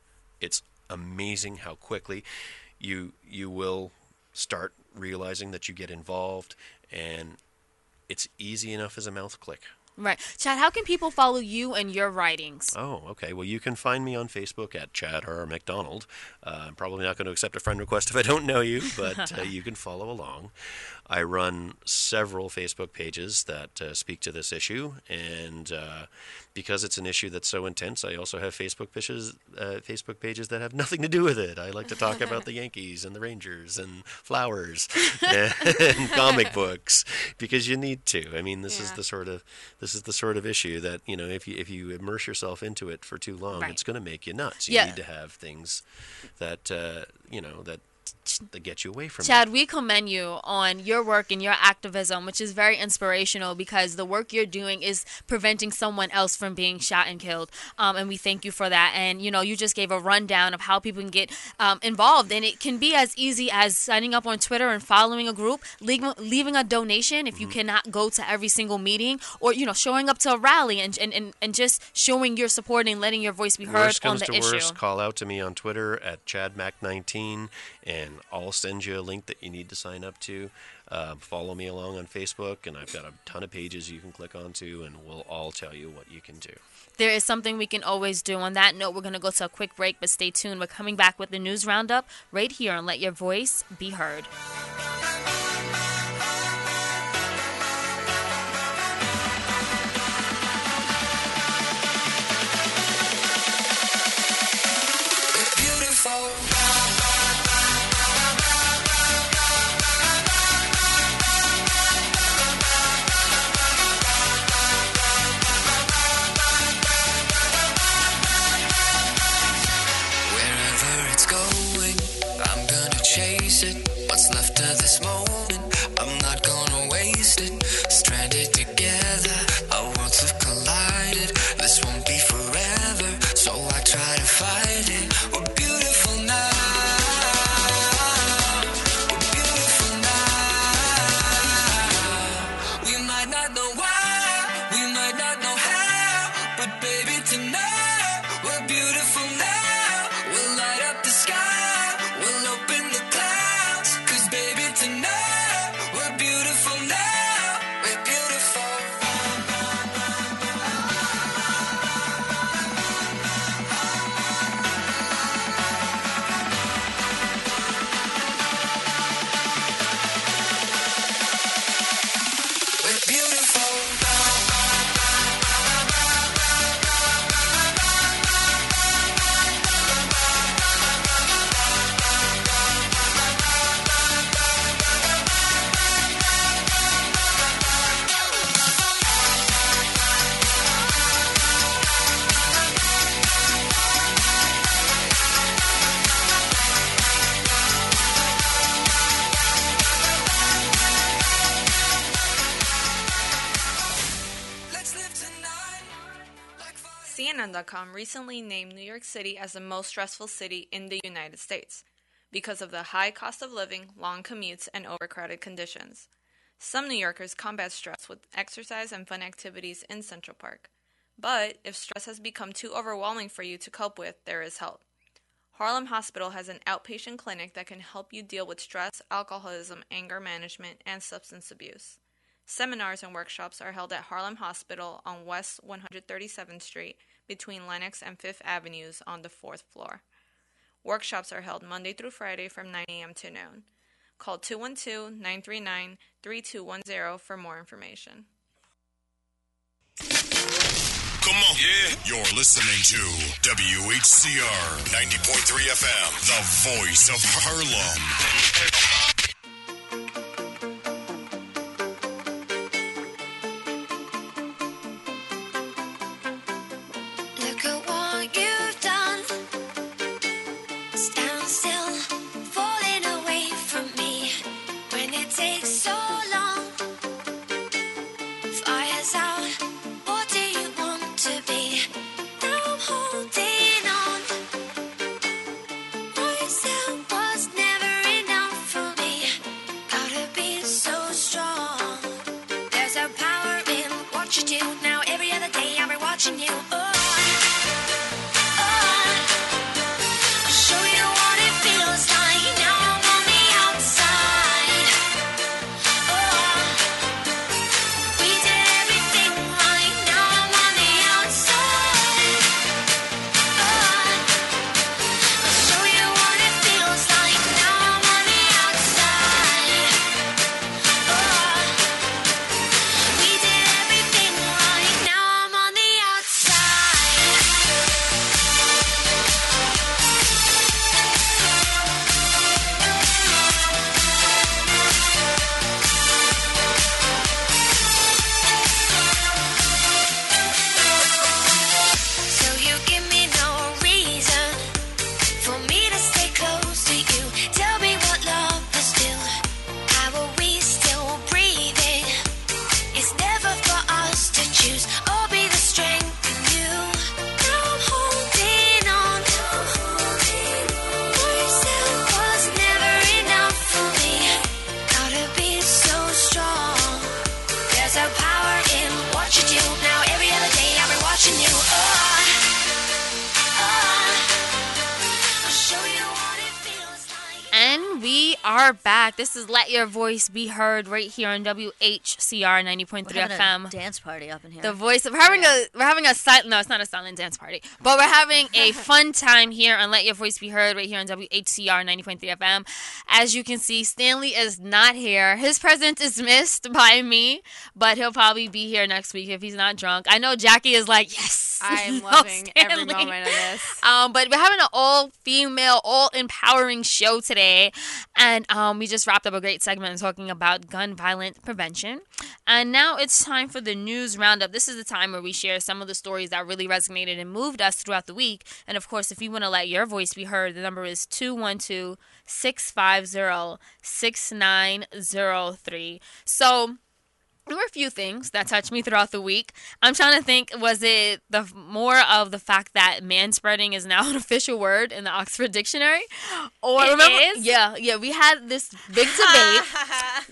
it's amazing how quickly you you will start realizing that you get involved and it's easy enough as a mouth click. Right. Chad, how can people follow you and your writings? Oh, okay. Well, you can find me on Facebook at Chad R. McDonald. Uh, I'm probably not going to accept a friend request if I don't know you, but uh, you can follow along. I run several Facebook pages that uh, speak to this issue, and uh, because it's an issue that's so intense, I also have Facebook pages, uh, Facebook pages that have nothing to do with it. I like to talk about the Yankees and the Rangers and flowers and, comic books because you need to. I mean, this is the sort of this is the sort of issue that you know if you if you immerse yourself into it for too long, Right. it's going to make you nuts. You Yeah. need to have things that uh, you know that that get you away from Chad, that. we commend you on your work and your activism, which is very inspirational because the work you're doing is preventing someone else from being shot and killed. Um, and we thank you for that. And, you know, you just gave a rundown of how people can get um, involved. And it can be as easy as signing up on Twitter and following a group, leaving, leaving a donation if you Mm-hmm. cannot go to every single meeting, or, you know, showing up to a rally and, and, and, and just showing your support and letting your voice be heard Worst on comes the to issue. worst, call out to me on Twitter at ChadMac19, and I'll send you a link that you need to sign up to. Uh, follow me along on Facebook, and I've got a ton of pages you can click onto, and we'll all tell you what you can do. There is something we can always do. On that note, we're going to go to a quick break, but stay tuned. We're coming back with the news roundup right here and let your voice be heard. Recently named New York City as the most stressful city in the United States because of the high cost of living, long commutes, and overcrowded conditions. Some New Yorkers combat stress with exercise and fun activities in Central Park. But if stress has become too overwhelming for you to cope with, there is help. Harlem Hospital has an outpatient clinic that can help you deal with stress, alcoholism, anger management, and substance abuse. Seminars and workshops are held at Harlem Hospital on West 137th Street between Lenox and Fifth Avenues on the fourth floor. Workshops are held Monday through Friday from 9 a.m. to noon. Call 212 939 3210 for more information. Come on. Yeah. You're listening to WHCR 90.3 FM, the voice of Harlem. Your Voice Be Heard right here on WHCR 90.3 We're FM. a dance party up in here. The voice of we're having a we're having a silent no, it's not a silent dance party, but we're having a fun time here on Let Your Voice Be Heard right here on WHCR 90.3 FM. As you can see, Stanley is not here. His presence is missed by me, but he'll probably be here next week if he's not drunk. I know Jackie is like yes. I'm no loving every Stanley. moment of this. Um, but we're having an all female, all empowering show today. And um, we just wrapped up a great segment talking about gun violence prevention. And now it's time for the news roundup. This is the time where we share some of the stories that really resonated and moved us throughout the week. And of course, if you want to let your voice be heard, the number is 212 650 6903. So, there were a few things that touched me throughout the week. I'm trying to think, was it the more of the fact that manspreading is now an official word in the Oxford Dictionary? Or It remember? is? Yeah, yeah. We had this big debate.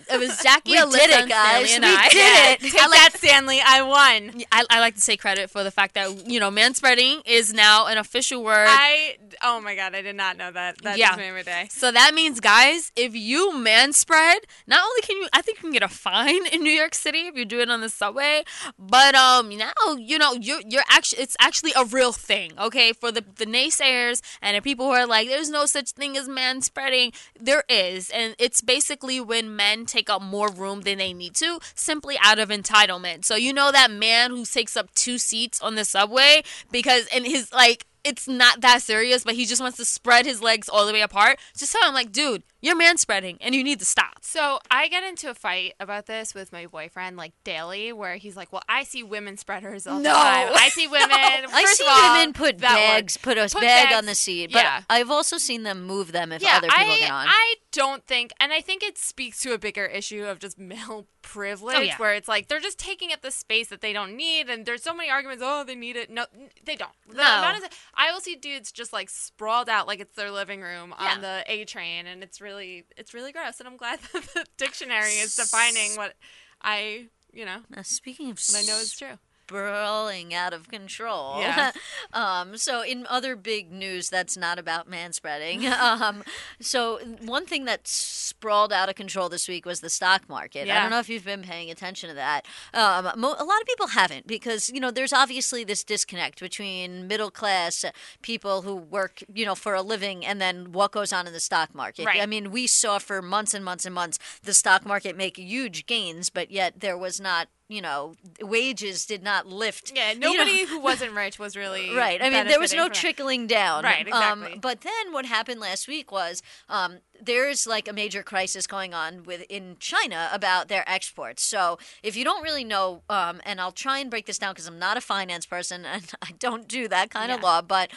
it was Jackie, We did it, guys. And We I. did it. Take that, Stanley. I won. I, I like to take credit for the fact that you know manspreading is now an official word. I oh my god, I did not know that. That Yeah. made my day. So that means, guys, if you manspread, not only can you, I think you can get a fine in New York City if you do it on the subway, but um, now you know you're you're actually it's actually a real thing. Okay, for the the naysayers and the people who are like, there's no such thing as man spreading. there is, and it's basically when men take up more room than they need to, simply out of entitlement. So you know that man who takes up two seats on the subway because and his like it's not that serious, but he just wants to spread his legs all the way apart. Just tell him, like, dude, you're man spreading and you need to stop. So I get into a fight about this with my boyfriend like daily, where he's like, "Well, I see women spreaders all No. the time. I see women. I see all, women put bags, word. put a Put bag bags- on the seat, but yeah. I've also seen them move them if yeah, other people I, get on. I don't think, and I think it speaks to a bigger issue of just male privilege, Oh, yeah. where it's like they're just taking up the space that they don't need, and there's so many arguments. Oh, they need it. No, they don't. No. of- I will see dudes just like sprawled out like it's their living room on the A train, and it's really, it's really gross. And I'm glad that the dictionary is defining what I, you know, Now, speaking of what I know is true. Sprawling out of control. Yeah. um, so, in other big news that's not about manspreading, um, so one thing that sprawled out of control this week was the stock market. I don't know if you've been paying attention to that. Um, mo- a lot of people haven't because you know there's obviously this disconnect between middle class people who work you know for a living and then what goes on in the stock market. Right. I mean, we saw for months and months and months the stock market make huge gains, but yet there was not. You know, wages did not lift. Yeah, You know- nobody who wasn't rich was really Right. I mean, there was no trickling down. Right, Um, exactly. but then what happened last week was um, there's like a major crisis going on within China about their exports. So if you don't really know, um, and I'll try and break this down because I'm not a finance person and I don't do that kind of law, but.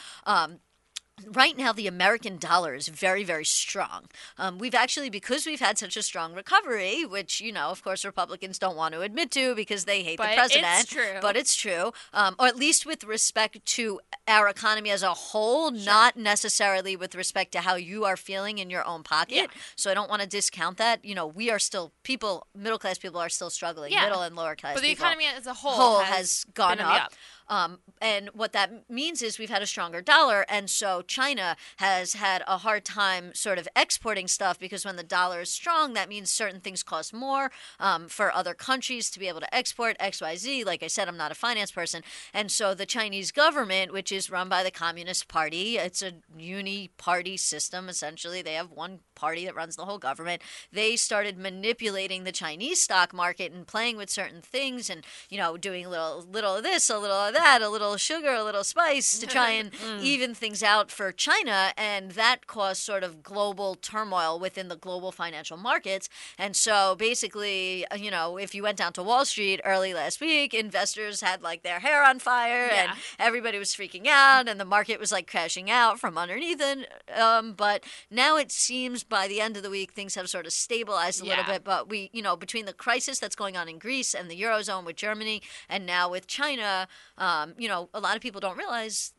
Right now, the American dollar is very, very strong. Um, we've actually, because we've had such a strong recovery, which, you know, of course, Republicans don't want to admit to because they hate But the it's president. true. But it's true, um, or at least with respect to our economy as a whole, not necessarily with respect to how you are feeling in your own pocket. So I don't want to discount that. You know, we are still people, middle class people are still struggling. Yeah. Middle and lower class. But the people. economy as a whole has gone been on the up. up. Um, and what that means is we've had a stronger dollar, and so China has had a hard time sort of exporting stuff because when the dollar is strong, that means certain things cost more um, for other countries to be able to export X, Y, Z. Like I said, I'm not a finance person, and so the Chinese government, which is run by the Communist Party, it's a uni-party system essentially. They have one party that runs the whole government. They started manipulating the Chinese stock market and playing with certain things, and you know, doing a little, little of this, a little of that, a little sugar, a little spice to try and Mm. even things out for China, and that caused sort of global turmoil within the global financial markets. And so, basically, you know, if you went down to Wall Street early last week, investors had like their hair on fire, and everybody was freaking out, and the market was like crashing out from underneath it. Um, but now it seems by the end of the week things have sort of stabilized a little bit. But we, you know, between the crisis that's going on in Greece and the eurozone with Germany, and now with China, um, you know, a lot of people don't realize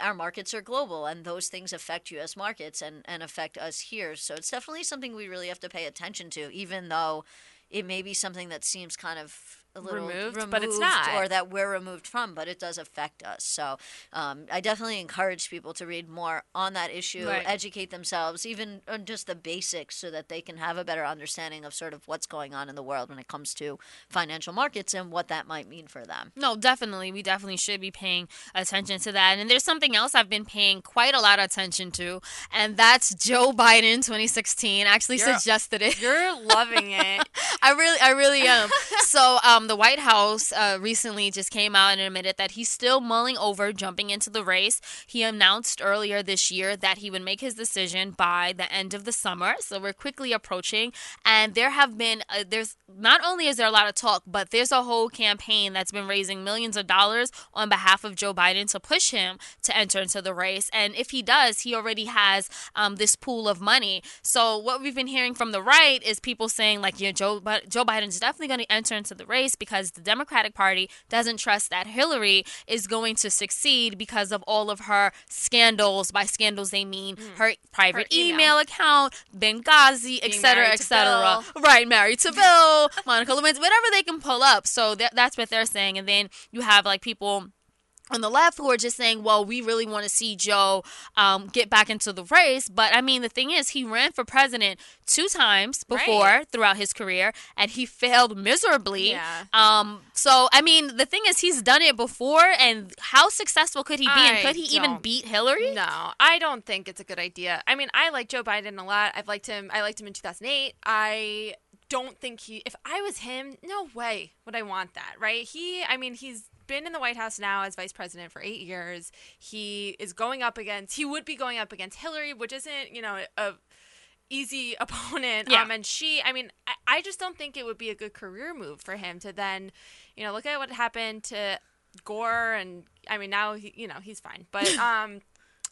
our markets are global and those things affect US markets and, and affect us here. So it's definitely something we really have to pay attention to, even though it may be something that seems kind of little Removed, but it's not. or that we're removed from, but it does affect us. So um, I definitely encourage people to read more on that issue, Right. educate themselves, even on just the basics, so that they can have a better understanding of sort of what's going on in the world when it comes to financial markets and what that might mean for them. No, definitely. We definitely should be paying attention to that. And there's something else I've been paying quite a lot of attention to, and that's Joe Biden 2016. I actually You're- suggested it. You're loving it. I really, I really am. so, the White House uh, recently just came out and admitted that he's still mulling over jumping into the race. He announced earlier this year that he would make his decision by the end of the summer. So we're quickly approaching, and there have been uh, there's not only is there a lot of talk, but there's a whole campaign that's been raising millions of dollars on behalf of Joe Biden to push him to enter into the race. And if he does, he already has um, this pool of money. So what we've been hearing from the right is people saying like, yeah, Joe Joe Biden's definitely going to enter into the race because the Democratic Party doesn't trust that Hillary is going to succeed because of all of her scandals. By scandals, they mean her private email. email. account, Benghazi, etc., etc. Right, married to Bill, Monica Lewinsky, whatever they can pull up. So that, that's what they're saying. And then you have like people on the left who are just saying, well, we really want to see Joe um, get back into the race. But I mean, the thing is, he ran for president two times before Right. throughout his career, and he failed miserably. Yeah. Um, so, I mean, the thing is, he's done it before, and how successful could he be? and could he even beat Hillary? No, I don't think it's a good idea. I mean, I like Joe Biden a lot. I've liked him. I liked him in 2008. I don't think he. If I was him, no way would I want that. Right? He. I mean, he's been in the White House now as vice president for eight years. He is going up against. He would be going up against Hillary, which isn't you know a easy opponent. Yeah. Um, and she. I mean, I, I just don't think it would be a good career move for him to then, you know, look at what happened to Gore and I mean now he, you know he's fine, but um.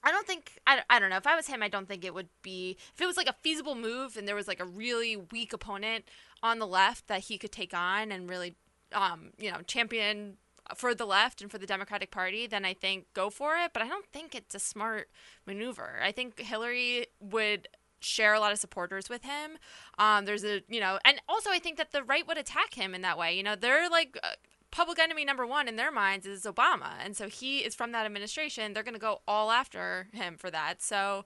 I don't think I, I don't know if I was him I don't think it would be if it was like a feasible move and there was like a really weak opponent on the left that he could take on and really um you know champion for the left and for the Democratic Party then I think go for it but I don't think it's a smart maneuver I think Hillary would share a lot of supporters with him um there's a you know and also I think that the right would attack him in that way you know they're like uh, public enemy number one in their minds is Obama. And so he is from that administration. They're going to go all after him for that. So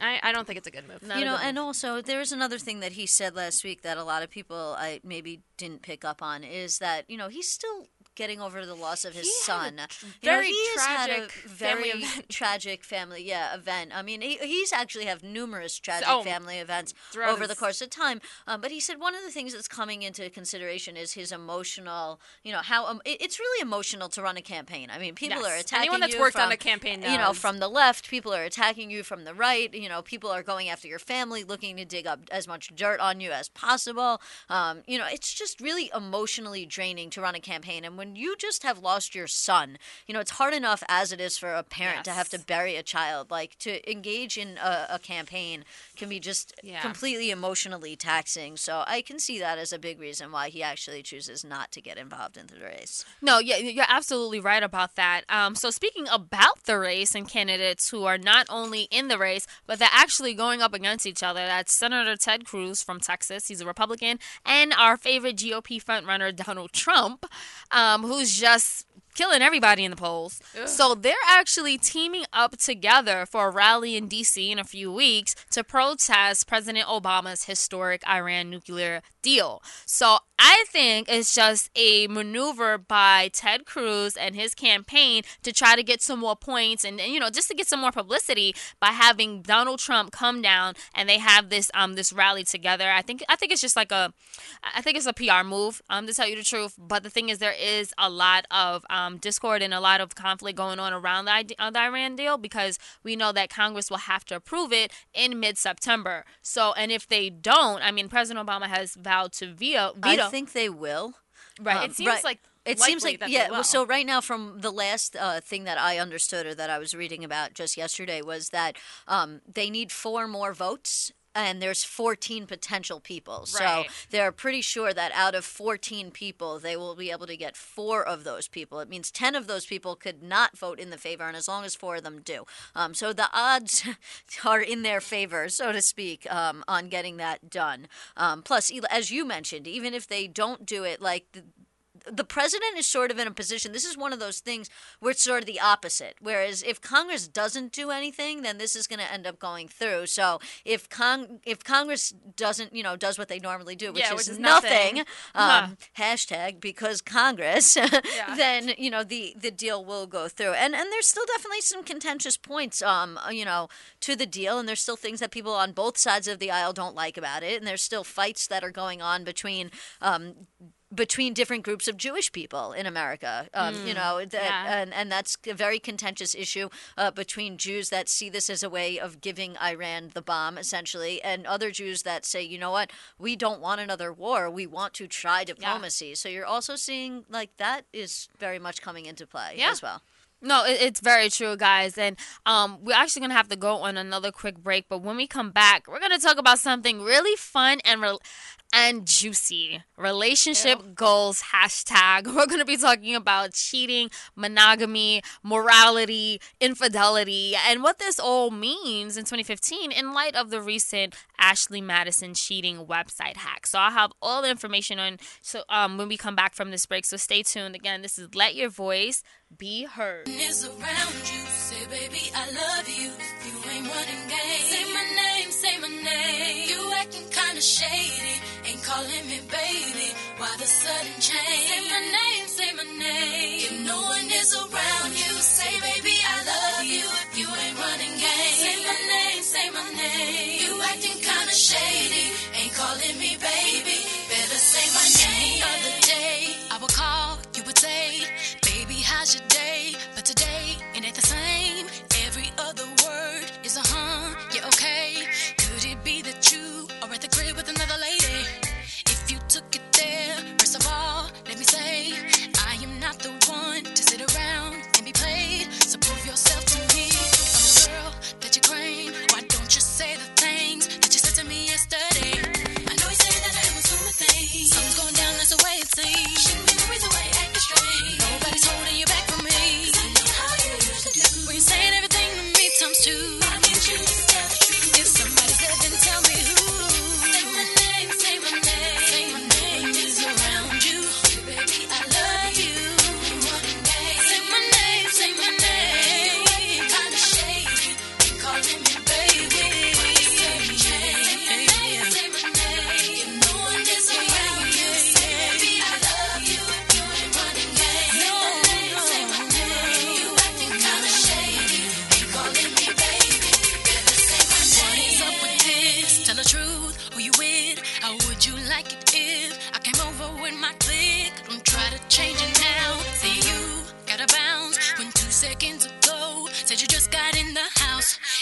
I, I don't think it's a good move. you know, and also there was another thing that he said last week that a lot of people I maybe didn't pick up on is that you know he's still getting over the loss of his He son. You know, very he has had a tragic family very event. tragic family yeah event. I mean, he, he's actually have numerous tragic Oh, family events over the course of time. Um, but he said one of the things that's coming into consideration is his emotional. You know how um, it, it's really emotional to run a campaign. I mean, people Yes. are attacking Anyone that's you worked on from, a campaign You know, from the left, people are attacking you from the right. You know, people are going after your family, looking to dig up as much dirt on you as possible. Um, you know, it's just really emotionally draining to run a campaign. And when you just have lost your son, you know, it's hard enough as it is for a parent to have to bury a child. Like to engage in a, a campaign can be just Yeah. completely emotionally taxing. So I can see that as a big reason why he actually chooses not to get involved in the race. No, yeah, you're absolutely right about that. Um, so speaking about the race and candidates who are not only in the race, but they're actually going up against each other. That's Senator Ted Cruz from Texas. He's a Republican, and our favorite GOP frontrunner Donald Trump, um, Um, who's just killing everybody in the polls. So they're actually teaming up together for a rally in DC in a few weeks to protest President Obama's historic Iran nuclear deal. So I think it's just a maneuver by Ted Cruz and his campaign to try to get some more points and you know just to get some more publicity by having Donald Trump come down and they have this um this rally together. I think I think it's just like a I think it's a PR move um to tell you the truth. But the thing is there is a lot of um discord and a lot of conflict going on around the, uh, the Iran deal because we know that Congress will have to approve it in mid September. So and if they don't, I mean President Obama has vowed to veto. veto. I think they will. Right. Um, It seems like it seems like that yeah. well, So right now, from the last uh, thing that I understood or that I was reading about just yesterday was that um, they need four more votes. And there's 14 potential people. So they're pretty sure that out of 14 people, they will be able to get four of those people. It means 10 of those people could not vote in the favor, and as long as four of them do. Um, so the odds are in their favor, so to speak, um, on getting that done. Um, plus, as you mentioned, even if they don't do it, like the, the president is sort of in a position. This is one of those things where it's sort of the opposite. Whereas if Congress doesn't do anything, then this is going to end up going through. So if Cong- if Congress doesn't, you know, does what they normally do, which Yeah, is which is nothing, nothing. um, Huh. hashtag because Congress, then you know the the deal will go through. And and there's still definitely some contentious points, um, you know, to the deal, and there's still things that people on both sides of the aisle don't like about it, and there's still fights that are going on between. Um, between different groups of Jewish people in America, um, you Mm, know, that, yeah. and and that's a very contentious issue uh, between Jews that see this as a way of giving Iran the bomb, essentially, and other Jews that say, you know what, we don't want another war, we want to try diplomacy. So you're also seeing like that is very much coming into play Yeah. as well. No, it, it's very true, guys. And um, we're actually going to have to go on another quick break. But when we come back, we're going to talk about something really fun and re- and juicy relationship goals hashtag. We're going to be talking about cheating, monogamy, morality, infidelity, and what this all means in 2015 in light of the recent Ashley Madison cheating website hack. So I'll have all the information on so um when we come back from this break. So stay tuned. Again, this is Let Your Voice Be Heard. is around you. Say, baby, I love you. You ain't running game. Say my name, say my name. You acting kinda shady. Ain't calling me baby. Why the sudden change? Say my name, say my name. If no one is around you, say, baby, I love you. If you ain't running game. Say my name, say my name. You acting kinda shady. Ain't calling me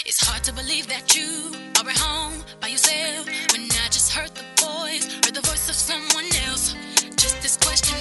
It's hard to believe that you are at home by yourself when I just heard the voice, heard the voice of someone else. Just this question,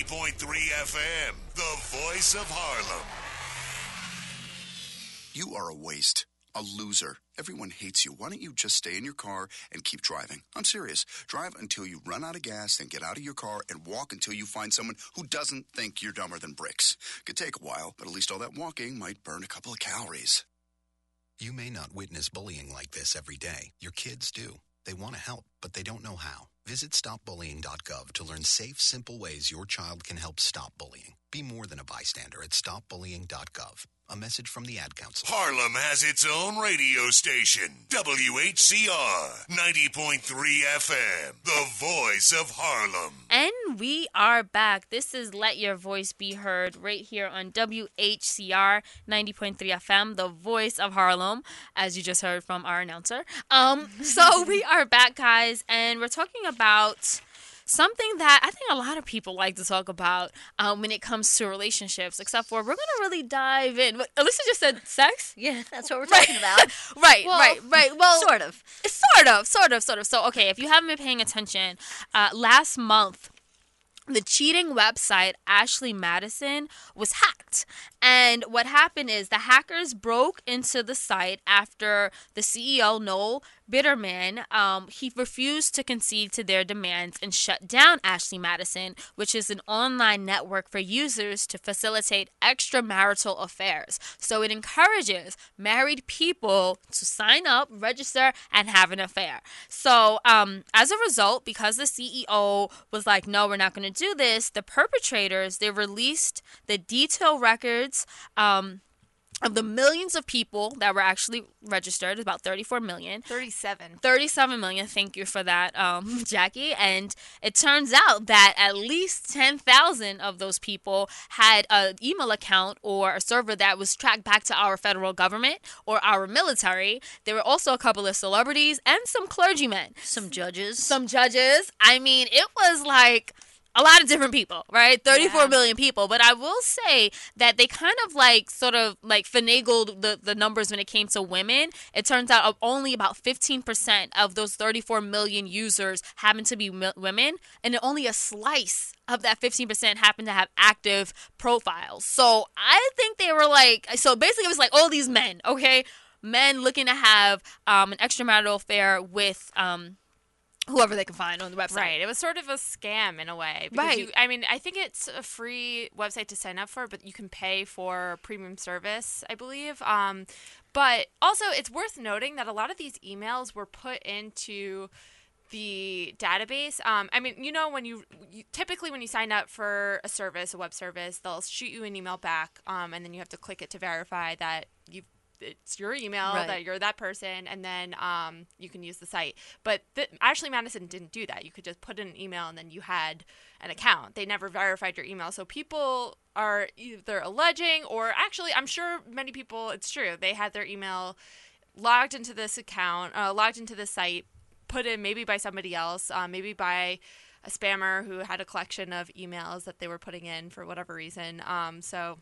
90.3 FM, the voice of Harlem. You are a waste. A loser. Everyone hates you. Why don't you just stay in your car and keep driving? I'm serious. Drive until you run out of gas, then get out of your car and walk until you find someone who doesn't think you're dumber than bricks. Could take a while, but at least all that walking might burn a couple of calories. You may not witness bullying like this every day. Your kids do. They want to help, but they don't know how. Visit stopbullying.gov to learn safe, simple ways your child can help stop bullying. Be more than a bystander at stopbullying.gov. A message from the Ad Council. Harlem has its own radio station, WHCR 90.3 FM, the voice of Harlem. And we are back. This is Let Your Voice Be Heard right here on WHCR 90.3 FM, the voice of Harlem, as you just heard from our announcer. Um, so we are back, guys, and we're talking about something that I think a lot of people like to talk about um, when it comes to relationships, except for we're gonna really dive in. But Alyssa just said sex. Yeah, that's what we're talking about. right, Well, right, right. Well, sort of. Sort of, sort of, sort of. So, okay, if you haven't been paying attention, uh, last month the cheating website Ashley Madison was hacked. And what happened is the hackers broke into the site after the CEO, Noel Biderman, um, he refused to concede to their demands and shut down Ashley Madison, which is an online network for users to facilitate extramarital affairs. So it encourages married people to sign up, register, and have an affair. So um, as a result, because the CEO was like, no, we're not going to do this, the perpetrators, they released the detailed records. Um, of the millions of people that were actually registered, about 34 million. 37. 37 million. Thank you for that, um, Jackie. And it turns out that at least 10,000 of those people had an email account or a server that was tracked back to our federal government or our military. There were also a couple of celebrities and some clergymen. Some judges. Some judges. I mean, it was like a lot of different people, right? Thirty-four million people. But I will say that they kind of like sort of like finagled the, the numbers when it came to women. It turns out only about 15% of those 34 million users happen to be women, and only a slice of that 15% happen to have active profiles. So I think they were like, so basically it was like all these men, okay? Men looking to have um, an extramarital affair with um, whoever they can find on the website. Right. It was sort of a scam in a way. Because Right. You, I mean, I think it's a free website to sign up for, but you can pay for premium service, I believe. Um, but also, it's worth noting that a lot of these emails were put into the database. Um, I mean, you know, when you, you typically when you sign up for a service, a web service, they'll shoot you an email back, um, and then you have to click it to verify that you it's your email Right. that you're that person, and then um, you can use the site. But th- Ashley Madison didn't do that. You could just put in an email, and then you had an account. They never verified your email, so people are either alleging or actually, I'm sure many people. It's true. They had their email logged into this account, uh, logged into this site, put in maybe by somebody else, uh, maybe by a spammer who had a collection of emails that they were putting in for whatever reason. Um, so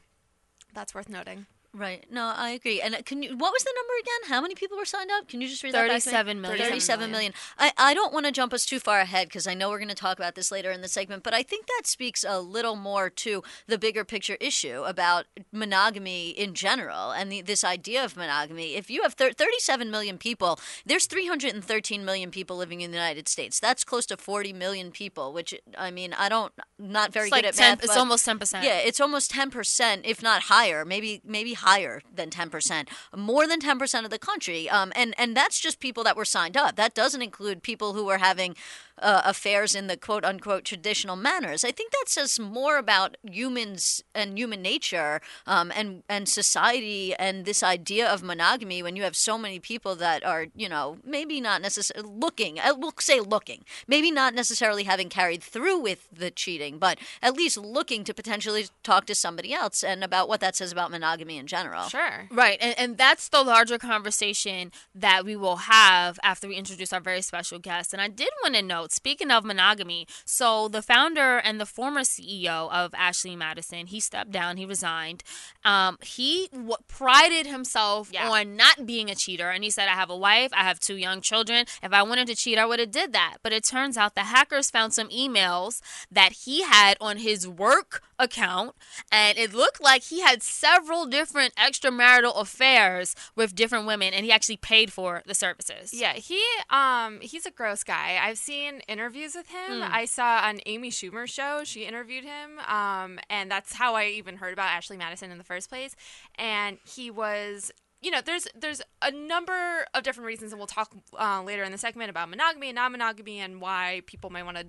that's worth noting. Right. No, I agree. And uh, can you? What was the number again? How many people were signed up? Can you just read that? back to me? 37 million. Thirty-seven million. I, I don't want to jump us too far ahead because I know we're going to talk about this later in the segment, but I think that speaks a little more to the bigger picture issue about monogamy in general and the, this idea of monogamy. If you have thir- 37 million people, there's 313 million people living in the United States. That's close to 40 million people, which I mean, I don't not very It's good like at 10 math. it's but- almost 10%. Yeah, it's almost 10%, if not higher, maybe maybe higher than 10%. More than 10% of the country. Um, and, and that's just people that were signed up. That doesn't include people who were having uh, affairs in the quote unquote traditional manners. I think that says more about humans and human nature um, and, and society and this idea of monogamy when you have so many people that are, you know, maybe not necessarily looking, I will say looking, maybe not necessarily having carried through with the cheating, but at least looking to potentially talk to somebody else and about what that says about monogamy in general. Sure. Right. And, and that's the larger conversation that we will have after we introduce our very special guest. And I did want to speaking of monogamy, so the founder and the former CEO of Ashley Madison, he stepped down, he resigned. Um, he w- prided himself on not being a cheater. And he said, I have a wife, I have two young children. If I wanted to cheat, I would have did that. But it turns out the hackers found some emails that he had on his work account and it looked like he had several different extramarital affairs with different women and he actually paid for the services Yeah, he um he's a gross guy. I've seen interviews with him. Mm. I saw on Amy Schumer's show, she interviewed him. Um and that's how I even heard about Ashley Madison in the first place. And he was you know, there's there's a number of different reasons, and we'll talk uh, later in the segment about monogamy and non-monogamy and why people might want to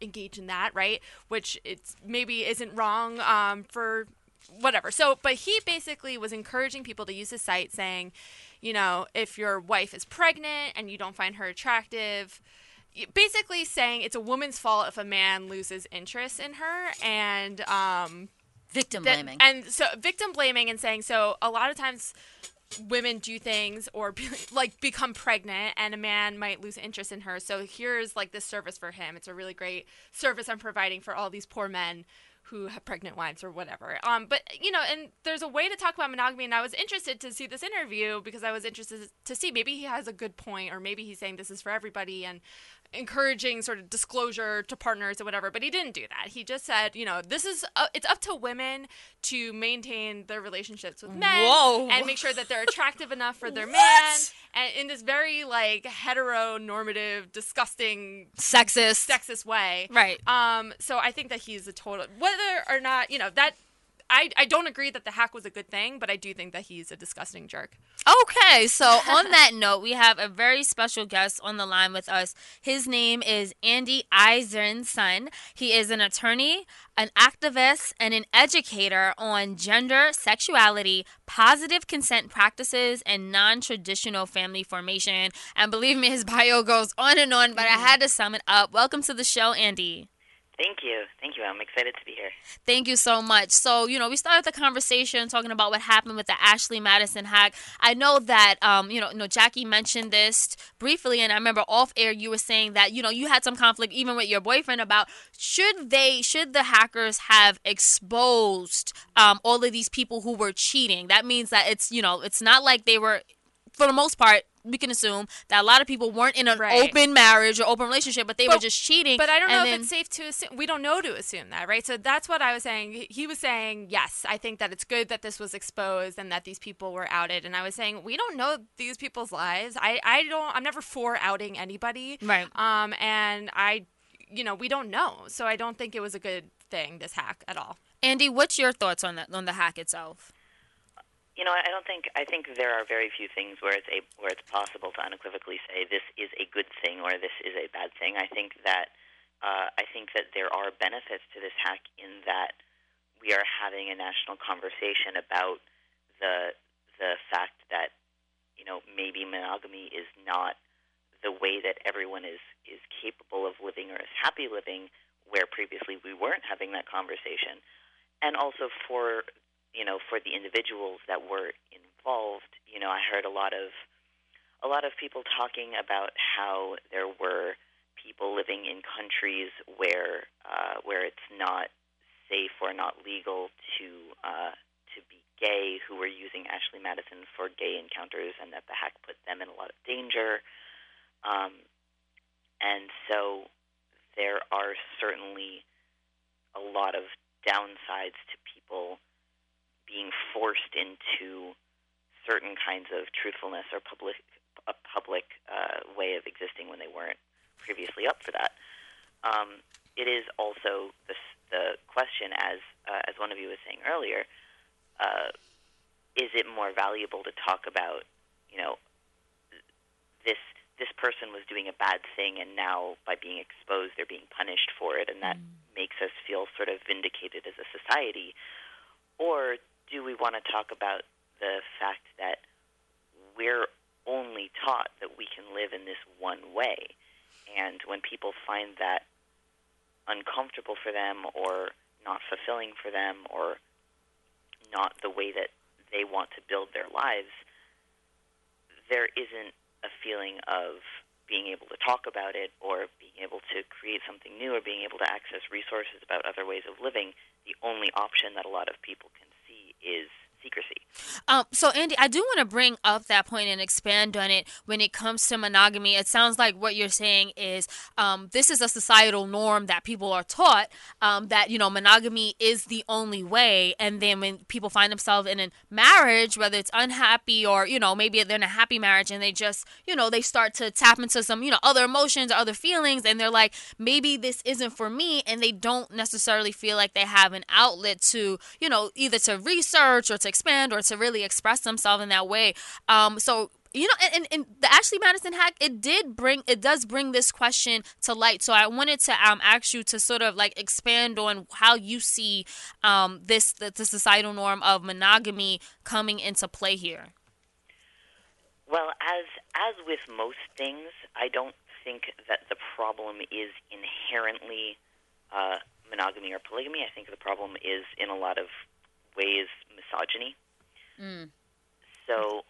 engage in that, right? Which it's maybe isn't wrong um, for whatever. So, but he basically was encouraging people to use his site, saying, you know, if your wife is pregnant and you don't find her attractive, basically saying it's a woman's fault if a man loses interest in her and um victim that- blaming. and so victim blaming and saying so a lot of times women do things or be, like become pregnant and a man might lose interest in her. So here's like this service for him. It's a really great service I'm providing for all these poor men who have pregnant wives or whatever. Um, but you know, and there's a way to talk about monogamy, and I was interested to see this interview because I was interested to see maybe he has a good point, or maybe he's saying this is for everybody and encouraging sort of disclosure to partners or whatever. But he didn't do that. He just said, you know, this is uh, it's up to women to maintain their relationships with men Whoa. and make sure that they're attractive enough for their man, and in this very like heteronormative, disgusting, Sexist. sexist way. Right. Um. So I think that he's a total whether or not you know that. I, I don't agree that the hack was a good thing, but I do think that he's a disgusting jerk. Okay, so on that note, we have a very special guest on the line with us. His name is Andy Izenson. He is an attorney, an activist, and an educator on gender, sexuality, positive consent practices, and non traditional family formation. And believe me, his bio goes on and on, but I mm-hmm. had to sum it up. Welcome to the show, Andy. Thank you. Thank you. I'm excited to be here. Thank you so much. So, you know, we started the conversation talking about what happened with the Ashley Madison hack. I know that, um, you know, you know, Jackie mentioned this briefly, and I remember off air you were saying that, you know, you had some conflict even with your boyfriend about should they, should the hackers have exposed um, all of these people who were cheating? That means that it's, you know, it's not like they were, for the most part, we can assume that a lot of people weren't in an Right. open marriage or open relationship, but they were just cheating. But I don't know then- if it's safe to assume. We don't know to assume that, right? So that's what I was saying. He- He was saying, yes, I think that it's good that this was exposed and that these people were outed. And I was saying, we don't know these people's lives. I, I don't. I'm never for outing anybody. Right. Um. And I, you know, we don't know. So I don't think it was a good thing. This hack at all. Andy, what's your thoughts on that on the hack itself? You know, I don't think I think there are very few things where it's a where it's possible to unequivocally say this is a good thing or this is a bad thing. I think that uh, I think that there are benefits to this hack in that we are having a national conversation about the the fact that you know maybe monogamy is not the way that everyone is is capable of living or is happy living where previously we weren't having that conversation and also for you know for the individuals that were involved you know i heard a lot of a lot of people talking about how there were people living in countries where uh, where it's not safe or not legal to uh, to be gay who were using Ashley Madison for gay encounters and that the hack put them in a lot of danger. Um, and so there are certainly a lot of downsides to people being forced into certain kinds of truthfulness or public a public uh, way of existing when they weren't previously up for that. Um, it is also the, the question, as uh, as one of you was saying earlier, uh, is it more valuable to talk about, you know, this this person was doing a bad thing, and now by being exposed, they're being punished for it, and that makes us feel sort of vindicated as a society, or do we want to talk about the fact that we're only taught that we can live in this one way. And when people find that uncomfortable for them or not fulfilling for them or not the way that they want to build their lives, there isn't a feeling of being able to talk about it or being able to create something new or being able to access resources about other ways of living. The only option that a lot of people is secrecy. Um, so Andy, I do want to bring up that point and expand on it when it comes to monogamy. It sounds like what you're saying is um, this is a societal norm that people are taught um, that you know monogamy is the only way, and then when people find themselves in a marriage, whether it's unhappy or you know maybe they're in a happy marriage and they just you know they start to tap into some you know other emotions or other feelings, and they're like maybe this isn't for me, and they don't necessarily feel like they have an outlet to you know either to research or to expand or to really express themselves in that way. Um, so you know, and, and, the Ashley Madison hack, it did bring, it does bring this question to light. So I wanted to um, ask you to sort of like expand on how you see um, this, the, the societal norm of monogamy coming into play here. Well, as as with most things, I don't think that the problem is inherently uh, monogamy or polygamy. I think the problem is in a lot of ways misogyny. Mm. So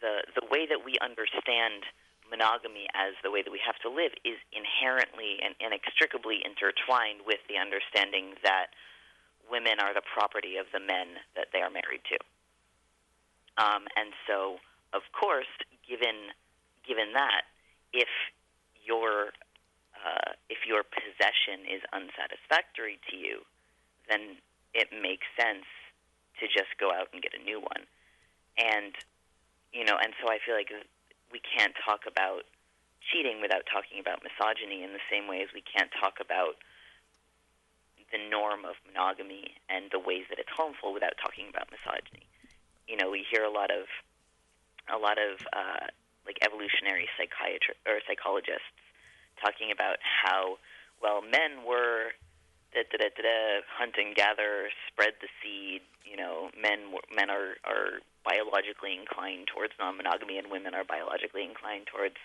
the the way that we understand monogamy as the way that we have to live is inherently and inextricably intertwined with the understanding that women are the property of the men that they are married to. Um, and so, of course, given given that, if your uh, if your possession is unsatisfactory to you, then it makes sense to just go out and get a new one. And you know, and so I feel like we can't talk about cheating without talking about misogyny in the same way as we can't talk about the norm of monogamy and the ways that it's harmful without talking about misogyny. You know, we hear a lot of a lot of uh, like evolutionary psychiatrists or psychologists talking about how well men were hunt and gather, spread the seed. You know, men men are are biologically inclined towards non-monogamy, and women are biologically inclined towards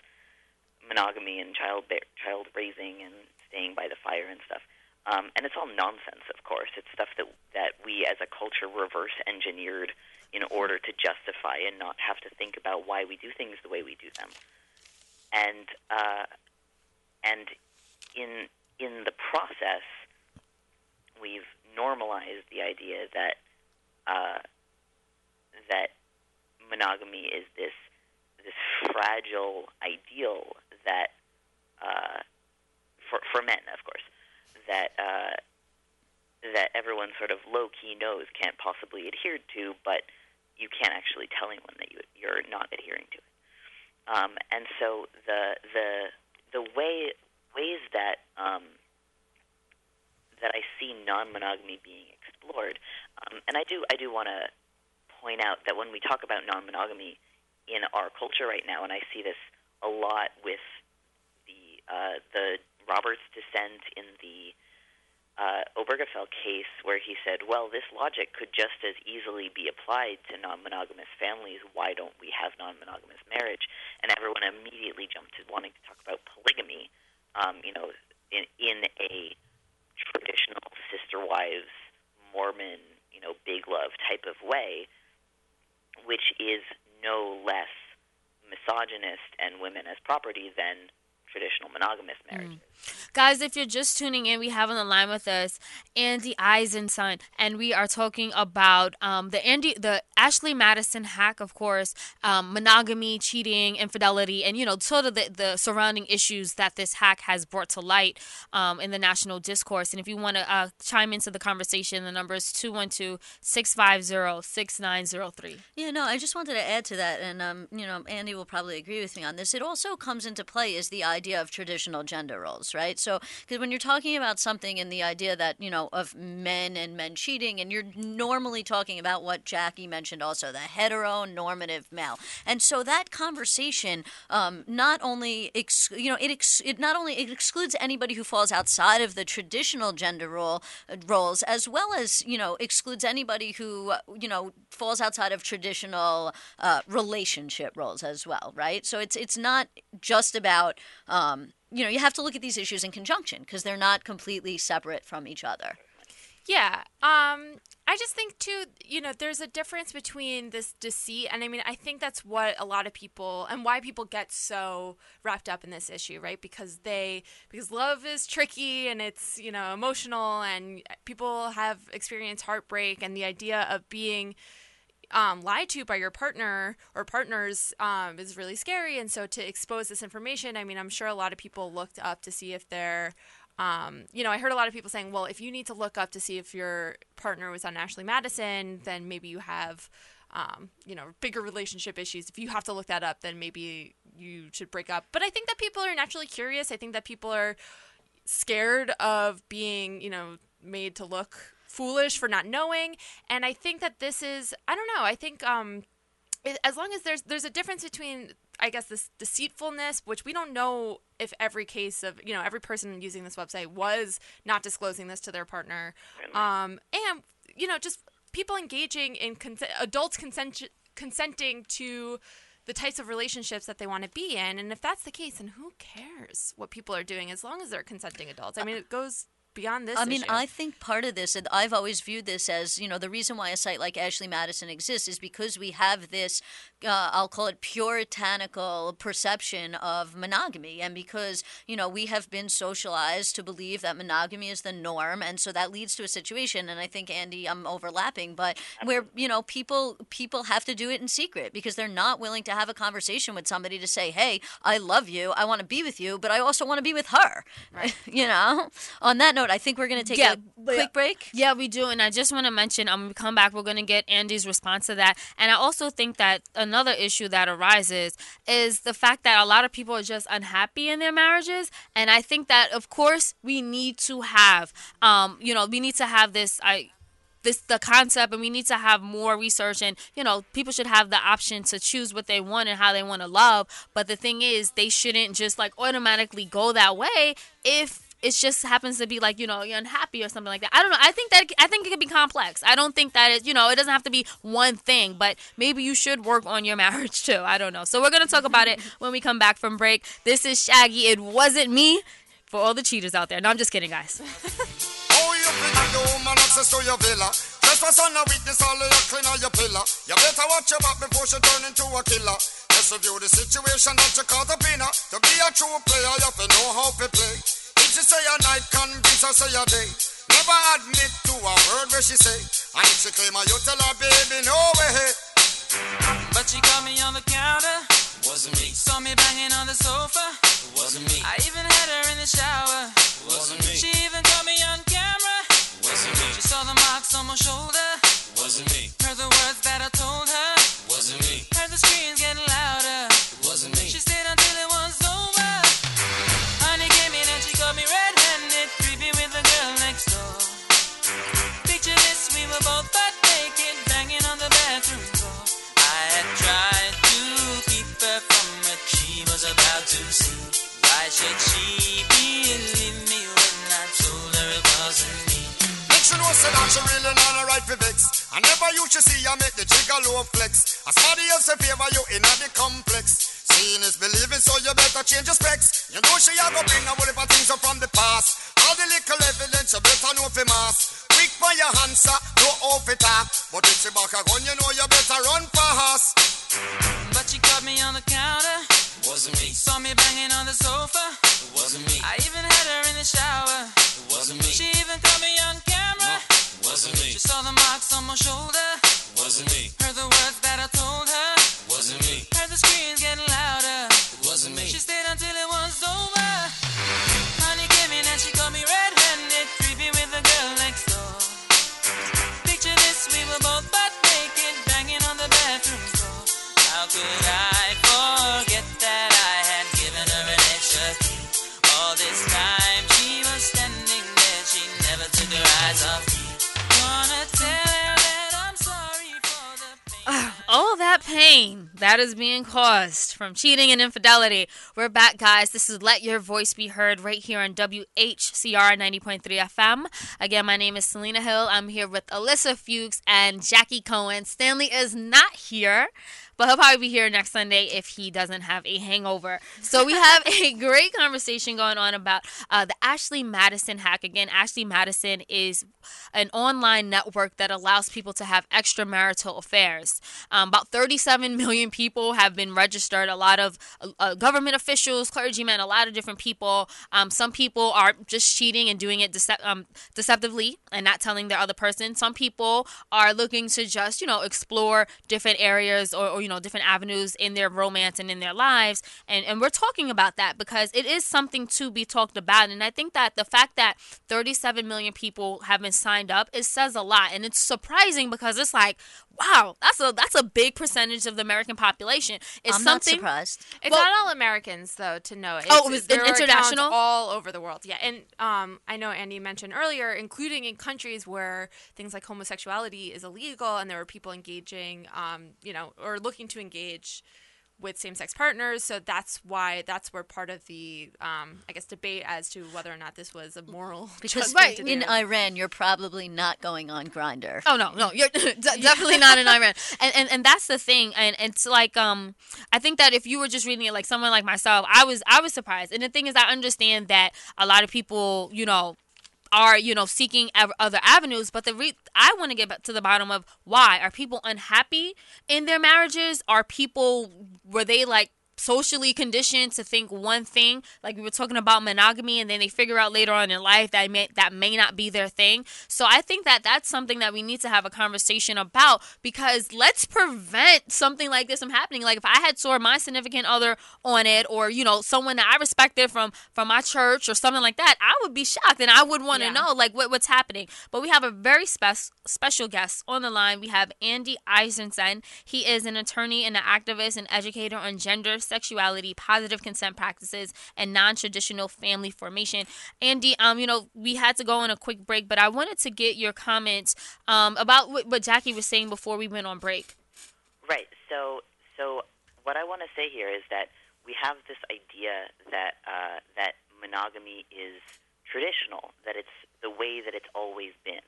monogamy and child child raising and staying by the fire and stuff. Um, and it's all nonsense, of course. It's stuff that that we as a culture reverse engineered in order to justify and not have to think about why we do things the way we do them. And uh, and in in the process, we've normalized the idea that uh, that monogamy is this this fragile ideal that uh, for for men, of course, that uh, that everyone sort of low key knows can't possibly adhere to, but you can't actually tell anyone that you you're not adhering to it. Um, and so the the the way ways that um, that I see non-monogamy being explored, um, and I do I do want to point out that when we talk about non-monogamy in our culture right now, and I see this a lot with the uh, the Roberts dissent in the uh, Obergefell case, where he said, "Well, this logic could just as easily be applied to non-monogamous families. Why don't we have non-monogamous marriage?" And everyone immediately jumped to wanting to talk about polygamy. Um, you know, in in a traditional sister wives Mormon, you know, big love type of way, which is no less misogynist and women as property than traditional monogamous marriage. Guys, if you're just tuning in, we have on the line with us Andy Eisenstein, and we are talking about um, the Andy, the Ashley Madison hack, of course, um, monogamy, cheating, infidelity, and you know, sort of the, the surrounding issues that this hack has brought to light um, in the national discourse. And if you want to uh, chime into the conversation, the number is 212-650-6903. Yeah, no, I just wanted to add to that, and um, you know, Andy will probably agree with me on this. It also comes into play is the idea of traditional gender roles, right? So, because when you're talking about something and the idea that you know of men and men cheating, and you're normally talking about what Jackie mentioned, also the heteronormative male, and so that conversation um, not only ex- you know it ex- it not only it excludes anybody who falls outside of the traditional gender role uh, roles, as well as you know excludes anybody who you know falls outside of traditional uh, relationship roles as well, right? So it's it's not just about um, you know you have to look at these issues in conjunction because they're not completely separate from each other. Yeah. Um I just think too, you know, there's a difference between this deceit and I mean, I think that's what a lot of people and why people get so wrapped up in this issue, right? Because they because love is tricky and it's, you know, emotional and people have experienced heartbreak and the idea of being um, lied to by your partner or partners um, is really scary. And so to expose this information, I mean, I'm sure a lot of people looked up to see if they're, um, you know, I heard a lot of people saying, well, if you need to look up to see if your partner was on Ashley Madison, then maybe you have, um, you know, bigger relationship issues. If you have to look that up, then maybe you should break up. But I think that people are naturally curious. I think that people are scared of being, you know, made to look foolish for not knowing. And I think that this is, I don't know, I think um, as long as there's there's a difference between I guess this deceitfulness, which we don't know if every case of you know every person using this website was not disclosing this to their partner, um, and you know just people engaging in consent, adults consent, consenting to the types of relationships that they want to be in, and if that's the case, then who cares what people are doing as long as they're consenting adults? I mean, it goes beyond this. I mean, issue. I think part of this, and I've always viewed this as, you know, the reason why a site like Ashley Madison exists is because we have this, uh, I'll call it puritanical perception of monogamy. And because, you know, we have been socialized to believe that monogamy is the norm. And so that leads to a situation, and I think, Andy, I'm overlapping, but where, you know, people people have to do it in secret because they're not willing to have a conversation with somebody to say, hey, I love you, I want to be with you, but I also want to be with her. you know? On that note, I think we're going to take Yeah, a quick break. Yeah, we do. And I just want to mention, um, when we come back, we're going to get Andy's response to that. And I also think that another issue that arises is the fact that a lot of people are just unhappy in their marriages. And I think that, of course, we need to have, um, you know, we need to have this. I this the concept and we need to have more research and you know people should have the option to choose what they want and how they want to love but the thing is they shouldn't just like automatically go that way if it just happens to be like you know you're unhappy or something like that i don't know i think that i think it could be complex i don't think that it you know it doesn't have to be one thing but maybe you should work on your marriage too i don't know so we're gonna talk about it when we come back from break this is shaggy it wasn't me for all the cheaters out there no i'm just kidding guys How oh, you the woman access to your villa? Trespass on a weakness, all of your clean on your pillar. You better watch your back before she turn into a killer. Just review the situation that you caught up in. To be a true player, you have to know how to play. If she say a night, convince her say a day. Never admit to a word where she say. And if she claim her, you tell her, baby, no way. But she caught me on the counter. Wasn't me. Saw me banging on the sofa. Wasn't me. I even had her in the shower. Wasn't me. She even caught me on camera. Wasn't me. She saw the marks on my shoulder. Wasn't me. Heard the words that I told her. Wasn't me. Heard the screams getting louder. Should she believe me when I told her it wasn't me? Make sure know say that she really not a right for vex. I never used to see I make the jigger low flex. As somebody else in favor you in the complex. Seeing is believing, so you better change your specs. You know she a go bring a of things up from the past. All the little evidence you better know for mass. Quick by your answer, no off it up. But if she back a gun, you know you better run fast. But she caught me on the counter. Wasn't me. Saw me banging on the sofa. It wasn't me. I even had her in the shower. It wasn't me. She even caught me on camera. It wasn't me. She saw the marks on my shoulder. It wasn't me. Heard the words that I told her. It wasn't me. Heard the screams getting louder. It wasn't me. She stayed until it was over. Pain that is being caused from cheating and infidelity. We're back, guys. This is Let Your Voice Be Heard right here on WHCR 90.3 FM. Again, my name is Selena Hill. I'm here with Alyssa Fuchs and Jackie Cohen. Stanley is not here. But he'll probably be here next Sunday if he doesn't have a hangover. So we have a great conversation going on about uh, the Ashley Madison hack. Again, Ashley Madison is an online network that allows people to have extramarital affairs. Um, about 37 million people have been registered. A lot of uh, government officials, clergymen, a lot of different people. Um, some people are just cheating and doing it um, deceptively and not telling their other person. Some people are looking to just, you know, explore different areas or, or you know, different avenues in their romance and in their lives. And, and we're talking about that because it is something to be talked about. And I think that the fact that 37 million people have been signed up, it says a lot. And it's surprising because it's like, wow, that's a that's a big percentage of the American population. It's I'm not something surprised. It's Well- not all Americans though to know. It's, Oh, it was there international? accounts all over the world. Yeah, and um, I know Andy mentioned earlier, including in countries where things like homosexuality is illegal, and there are people engaging, um, you know, or looking to engage with same-sex partners. So that's why that's where part of the, um, I guess, debate as to whether or not this was a moral Because to in do. Iran, you're probably not going on Grindr. Oh no, no, you're de- definitely not in Iran, and, and and that's the thing, and it's like um, I think that if you were just reading it like someone like myself, I was I was surprised, and the thing is, I understand that a lot of people, you know. Are you know seeking other avenues but the re- i want to get back to the bottom of why. Are people unhappy in their marriages? Are people were they like socially conditioned to think one thing. Like we were talking about monogamy and then they figure out later on in life that may that may not be their thing. So i think that that's something that we need to have a conversation about because let's prevent something like this from happening. Like if i had saw my significant other on it or you know someone that i respected from from my church or something like that i would be shocked and i would want to know like what, what's happening. But we have a very spec- special guest on the line. We have andy eisenstein. He is an attorney and an activist and educator on gender sexuality, positive consent practices, and non-traditional family formation. Andy, um, you know, we had to go on a quick break, but I wanted to get your comments um, about what, what Jackie was saying before we went on break. Right. So, so what I want to say here is that we have this idea that uh, that monogamy is traditional, that it's the way that it's always been.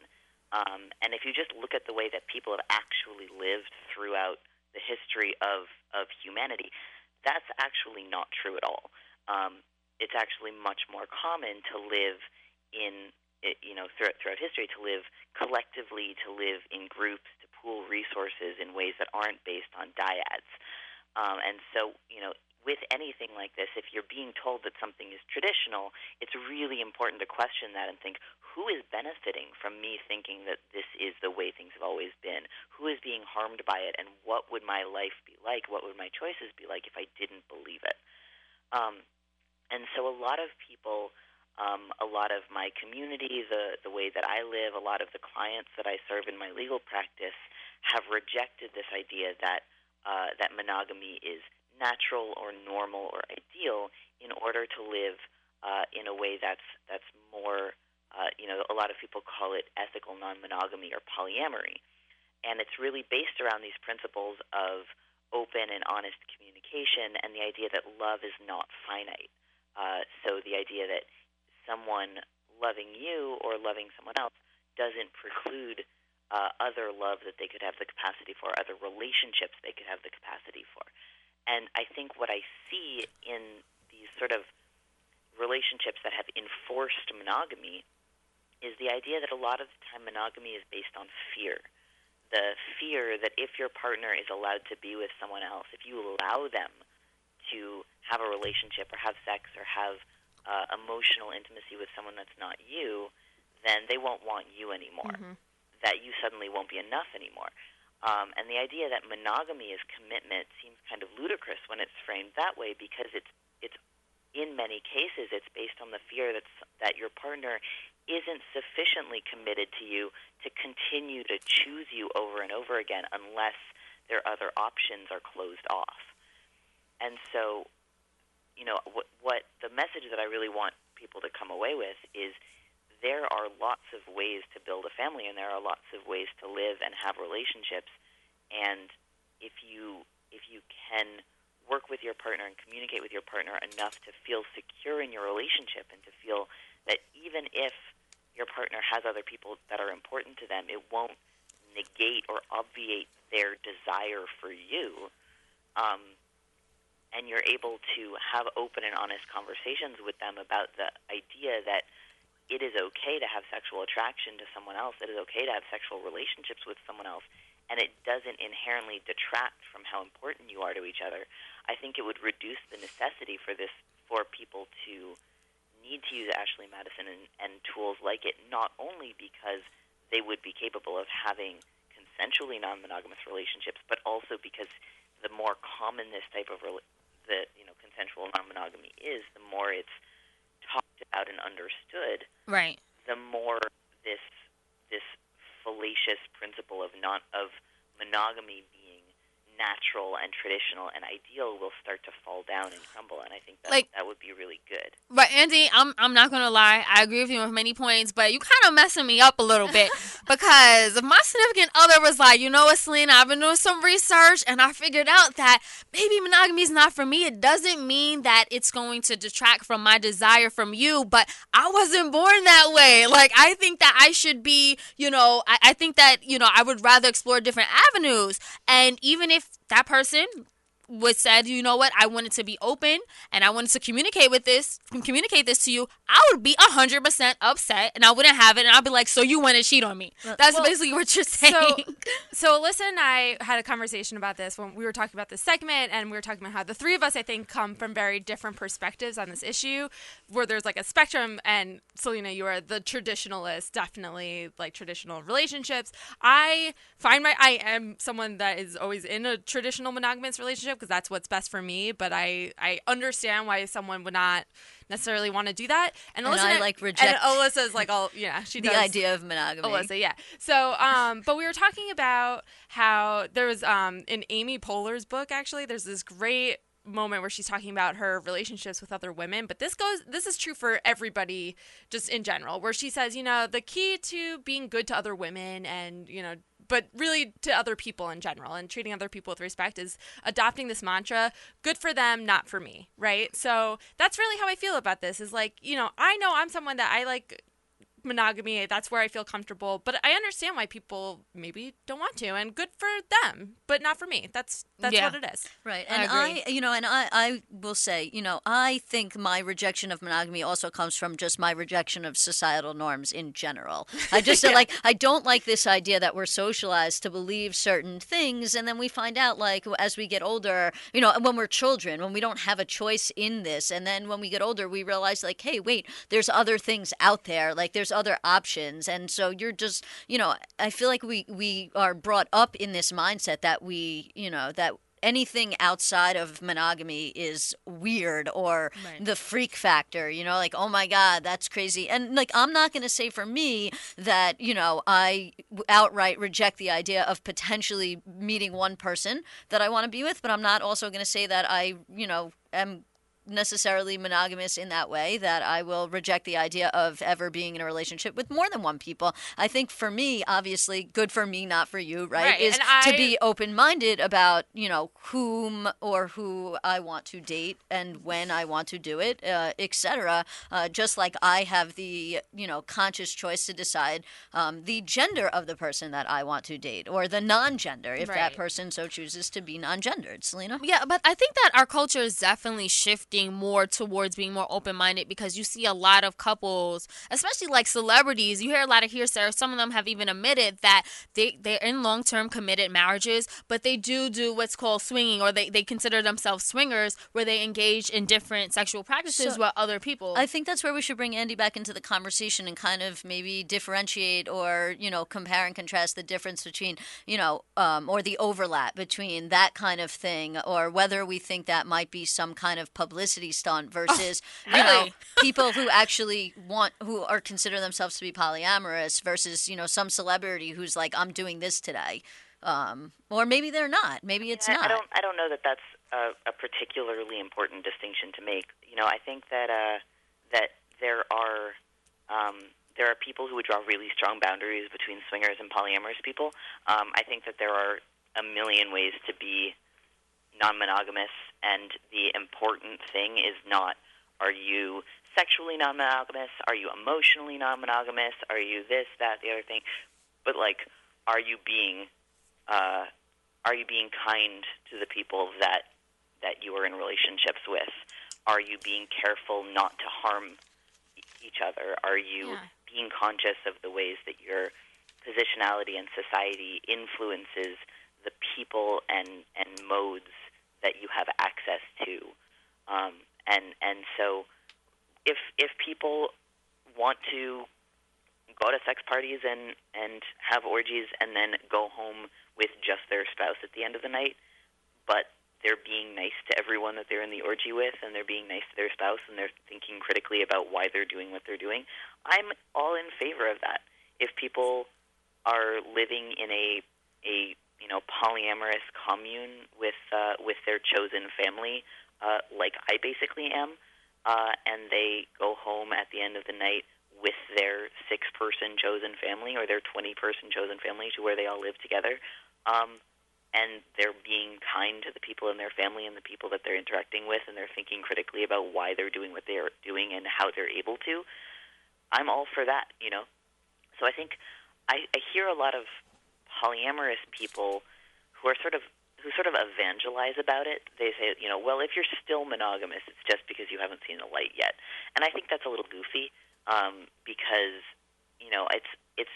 Um, and if you just look at the way that people have actually lived throughout the history of, of humanity, that's actually not true at all. Um, it's actually much more common to live in, you know, throughout, throughout history, to live collectively, to live in groups, to pool resources in ways that aren't based on dyads. Um, and so, you know, with anything like this, if you're being told that something is traditional, it's really important to question that and think, who is benefiting from me thinking that this is the way things have always been? Who is being harmed by it? And what would my life be like? What would my choices be like if I didn't believe it? Um, and so a lot of people, um, a lot of my community, the, the way that I live, a lot of the clients that I serve in my legal practice have rejected this idea that, uh, that monogamy is natural or normal or ideal in order to live uh, in a way that's, that's more, uh, you know, a lot of people call it ethical non-monogamy or polyamory. And it's really based around these principles of open and honest communication and the idea that love is not finite. Uh, so the idea that someone loving you or loving someone else doesn't preclude uh, other love that they could have the capacity for, other relationships they could have the capacity for. And I think what I see in these sort of relationships that have enforced monogamy is the idea that a lot of the time monogamy is based on fear. The fear that if your partner is allowed to be with someone else, if you allow them to have a relationship or have sex or have uh, emotional intimacy with someone that's not you, then they won't want you anymore. That you suddenly won't be enough anymore. Um, and the idea that monogamy is commitment seems kind of ludicrous when it's framed that way because it's it's in many cases it's based on the fear that that your partner isn't sufficiently committed to you to continue to choose you over and over again unless their other options are closed off. And so, you know, what, what the message that I really want people to come away with is there are lots of ways to build a family and there are lots of ways to live and have relationships and if you if you can work with your partner and communicate with your partner enough to feel secure in your relationship and to feel that even if your partner has other people that are important to them, it won't negate or obviate their desire for you. Um, and you're able to have open and honest conversations with them about the idea that it is okay to have sexual attraction to someone else. It is okay to have sexual relationships with someone else, and it doesn't inherently detract from how important you are to each other. I think it would reduce the necessity for this for people to need to use Ashley Madison and, and tools like it, not only because they would be capable of having consensually non-monogamous relationships, but also because the more common this type of rela- the you know consensual non-monogamy is, the more it's about and understood, Right. the more this this fallacious principle of not of monogamy being natural and traditional and ideal will start to fall down and crumble and I think that Like- that would be really good. But Andy, I'm I'm not gonna lie. I agree with you on many points, but you kind of messing me up a little bit because my significant other was like, you know what, Selena, I've been doing some research and I figured out that maybe monogamy is not for me. It doesn't mean that it's going to detract from my desire from you. But I wasn't born that way. Like I think that I should be, you know, I, I think that you know I would rather explore different avenues. And even if that person was said, you know what, I wanted to be open and I wanted to communicate with this, communicate this to you, I would be hundred percent upset and I wouldn't have it, and I'd be like, so you want to cheat on me? Uh, That's Well, basically what you're saying. So, so Alyssa and I had a conversation about this when we were talking about this segment, and we were talking about how the three of us, I think, come from very different perspectives on this issue, where there's like a spectrum. And Selena, you are the traditionalist, definitely like traditional relationships. I find my, I am someone that is always in a traditional monogamous relationship because that's what's best for me. But I, I understand why someone would not necessarily want to do that. And, And Alyssa I, and- like, And reject Alyssa's like, all yeah, she does. the does idea of monogamy. Alyssa, yeah. So, um, but we were talking about how there was um in Amy Poehler's book actually. There's this great moment where she's talking about her relationships with other women but this goes this is true for everybody just in general where she says you know the key to being good to other women and you know but really to other people in general and treating other people with respect is adopting this mantra good for them not for me right? So that's really how i feel about this is like you know i know i'm someone that i like monogamy that's where i feel comfortable but i understand why people maybe don't want to and good for them but not for me that's that's Yeah. what it is Right. And I, agree. you know, and I, I will say, you know, I think my rejection of monogamy also comes from just my rejection of societal norms in general. I just Yeah. like, I don't like this idea that we're socialized to believe certain things. And then we find out, like, as we get older, you know, when we're children, when we don't have a choice in this. And then when we get older, we realize, like, hey, wait, there's other things out there. Like, there's other options. And so you're just, you know, I feel like we, we are brought up in this mindset that we, you know, that anything outside of monogamy is weird or Right. the freak factor you know like oh my god that's crazy and like i'm not going to say for me that you know i outright reject the idea of potentially meeting one person that i want to be with but i'm not also going to say that i you know am necessarily monogamous in that way that I will reject the idea of ever being in a relationship with more than one people. I think for me, obviously, good for me, not for you, right? Right, Is and I- to be open minded about, you know, whom or who I want to date and when I want to do it, uh, etc. Uh, just like I have the, you know, conscious choice to decide um, the gender of the person that I want to date or the non gender if that person so chooses to be non gendered. Selena? Yeah, but I think that our culture is definitely shifting more towards being more open minded because you see a lot of couples, especially like celebrities, you hear a lot of hearsay. Some of them have even admitted that they, they're in long term committed marriages, but they do do what's called swinging or they, they consider themselves swingers where they engage in different sexual practices So- with other people. I think that's where we should bring Andy back into the conversation and kind of maybe differentiate or you know compare and contrast the difference between you know um, or the overlap between that kind of thing or whether we think that might be some kind of publicity stunt versus you know people who actually want who are consider themselves to be polyamorous versus you know some celebrity who's like I'm doing this today. Um, or maybe they're not. Maybe it's I, not. I don't. I don't know that that's a, a particularly important distinction to make. You know, I think that uh, that there are um, there are people who would draw really strong boundaries between swingers and polyamorous people. Um, I think that there are a million ways to be non-monogamous, and the important thing is not are you sexually non-monogamous, are you emotionally non-monogamous, are you this, that, the other thing, but like, are you being uh, are you being kind to the people that that you are in relationships with? Are you being careful not to harm each other? Are you being conscious of the ways that your positionality in society influences the people and and modes that you have access to? Um, and and so, if if people want to go to sex parties and and have orgies and then go home with just their spouse at the end of the night, but they're being nice to everyone that they're in the orgy with and they're being nice to their spouse and they're thinking critically about why they're doing what they're doing. I'm all in favor of that. If people are living in a a you know polyamorous commune with uh, with their chosen family, uh, like I basically am, uh, and they go home at the end of the night with their six person chosen family or their 20 person chosen family to where they all live together. Um, and they're being kind to the people in their family and the people that they're interacting with, and they're thinking critically about why they're doing what they're doing and how they're able to. I'm all for that, you know. So I think I, I hear a lot of polyamorous people who are sort of who sort of evangelize about it. They say, you know, well, if you're still monogamous, it's just because you haven't seen the light yet. And I think that's a little goofy um, because, you know, it's it's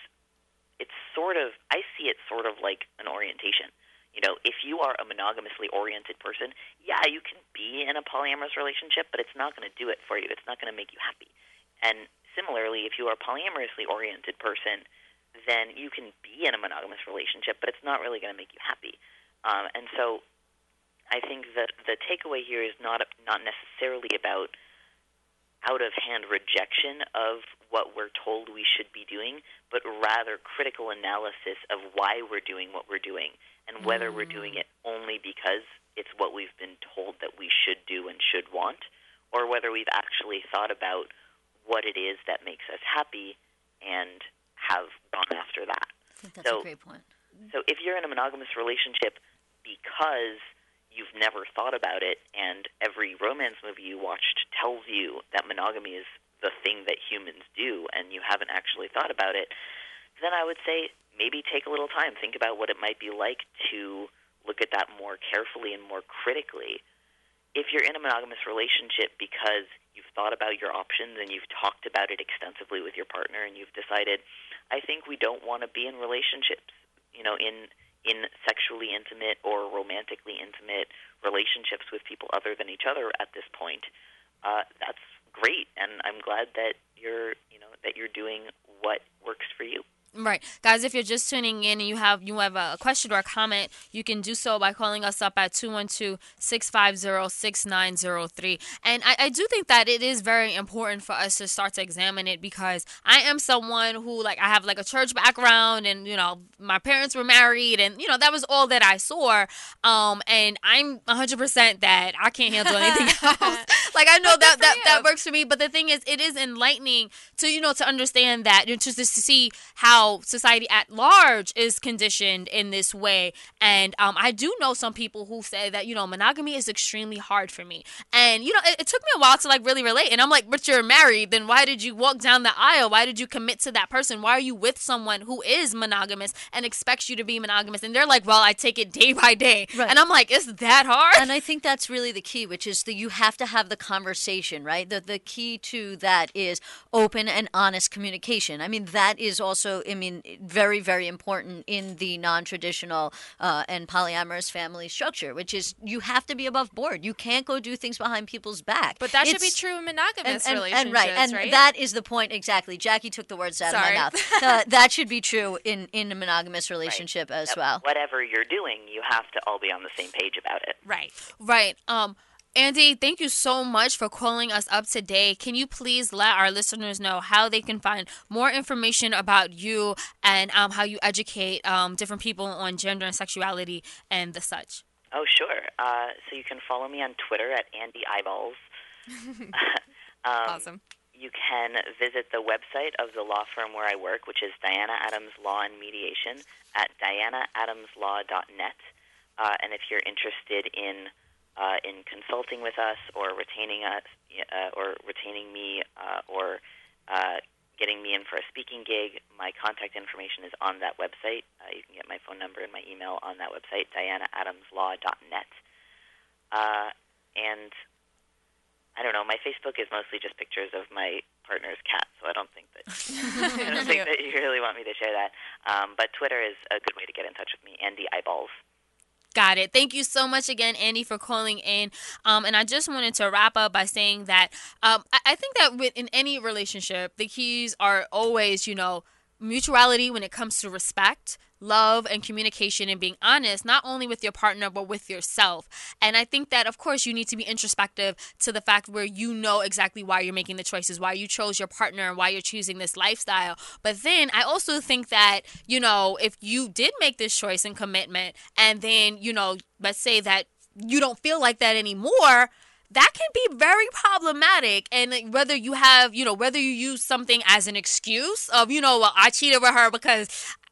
it's sort of I see it sort of like an orientation. You know, if you are a monogamously oriented person, yeah, you can be in a polyamorous relationship, but it's not going to do it for you. It's not going to make you happy. And similarly, if you are a polyamorously oriented person, then you can be in a monogamous relationship, but it's not really going to make you happy. Um, and so I think that the takeaway here is not not necessarily about out of hand rejection of what we're told we should be doing, but rather critical analysis of why we're doing what we're doing and whether we're doing it only because it's what we've been told that we should do and should want, or whether we've actually thought about what it is that makes us happy and have gone after that. I think that's so, a great point. so if you're in a monogamous relationship because you've never thought about it and every romance movie you watched tells you that monogamy is the thing that humans do and you haven't actually thought about it, then I would say maybe take a little time, think about what it might be like to look at that more carefully and more critically. If you're in a monogamous relationship because you've thought about your options and you've talked about it extensively with your partner and you've decided, I think we don't want to be in relationships, you know, in in sexually intimate or romantically intimate relationships with people other than each other at this point, uh, that's great, and I'm glad that you're you know that you're doing what works for you. Right, guys. If you're just tuning in and you have you have a question or a comment, you can do so by calling us up at 212-650-6903. And I, I do think that it is very important for us to start to examine it because I am someone who like I have like a church background and you know my parents were married and you know that was all that I saw. Um, and I'm 100 percent that I can't handle anything else. like I know that that that works for me. But the thing is, it is enlightening to you know to understand that you know, just to see how society at large is conditioned in this way. And um, I do know some people who say that you know monogamy is extremely hard for me. And you know it, it took me a while to like really relate. And I'm like, but you're married. Then why did you walk down the aisle? Why did you commit to that person? Why are you with someone who is monogamous and expects you to be monogamous? And they're like, well, I take it day by day. Right. And I'm like, is that hard? And I think that's really the key, which is that you have to have the conversation, right? The the key to that is open and honest communication. I mean, that is also, I mean, very very important in the non-traditional uh, and polyamorous family structure, which is you have to be above board. You can't go do things behind people's back. But that should be true in monogamous and, and, relationships, and right, and right? that is the point exactly. Jackie took the words out Sorry. of my mouth. Uh, that should be true in in a monogamous relationship as That well. Whatever you're doing, you have to all be on the same page about it. Right. Right. Um, Andy, thank you so much for calling us up today. Can you please let our listeners know how they can find more information about you and um, how you educate um, different people on gender and sexuality and the such? Oh, sure. Uh, so you can follow me on Twitter at Andy Eyeballs. um, awesome. You can visit the website of the law firm where I work, which is Diana Adams Law and Mediation at dianaadamslaw.net. Uh, and if you're interested in uh, in consulting with us or retaining us uh, or retaining me uh, or uh, getting me in for a speaking gig, my contact information is on that website. Uh, you can get my phone number and my email on that website, dianaadamslaw.net. Uh, and I don't know. My Facebook is mostly just pictures of my partner's cat, so I don't think that I don't think that you really want me to share that. Um, but Twitter is a good way to get in touch with me. Andy Eyeballs. Got it. Thank you so much again, Andy, for calling in. Um, and I just wanted to wrap up by saying that um, I, I think that with, in any relationship, the keys are always, you know, mutuality when it comes to respect, love, and communication and being honest, not only with your partner, but with yourself. And I think that, of course, you need to be introspective to the fact where you know exactly why you're making the choices, why you chose your partner, and why you're choosing this lifestyle. But then I also think that, you know, if you did make this choice and commitment, and then, you know, let's say that you don't feel like that anymore that can be very problematic and whether you have you know whether you use something as an excuse of you know well i cheated with her because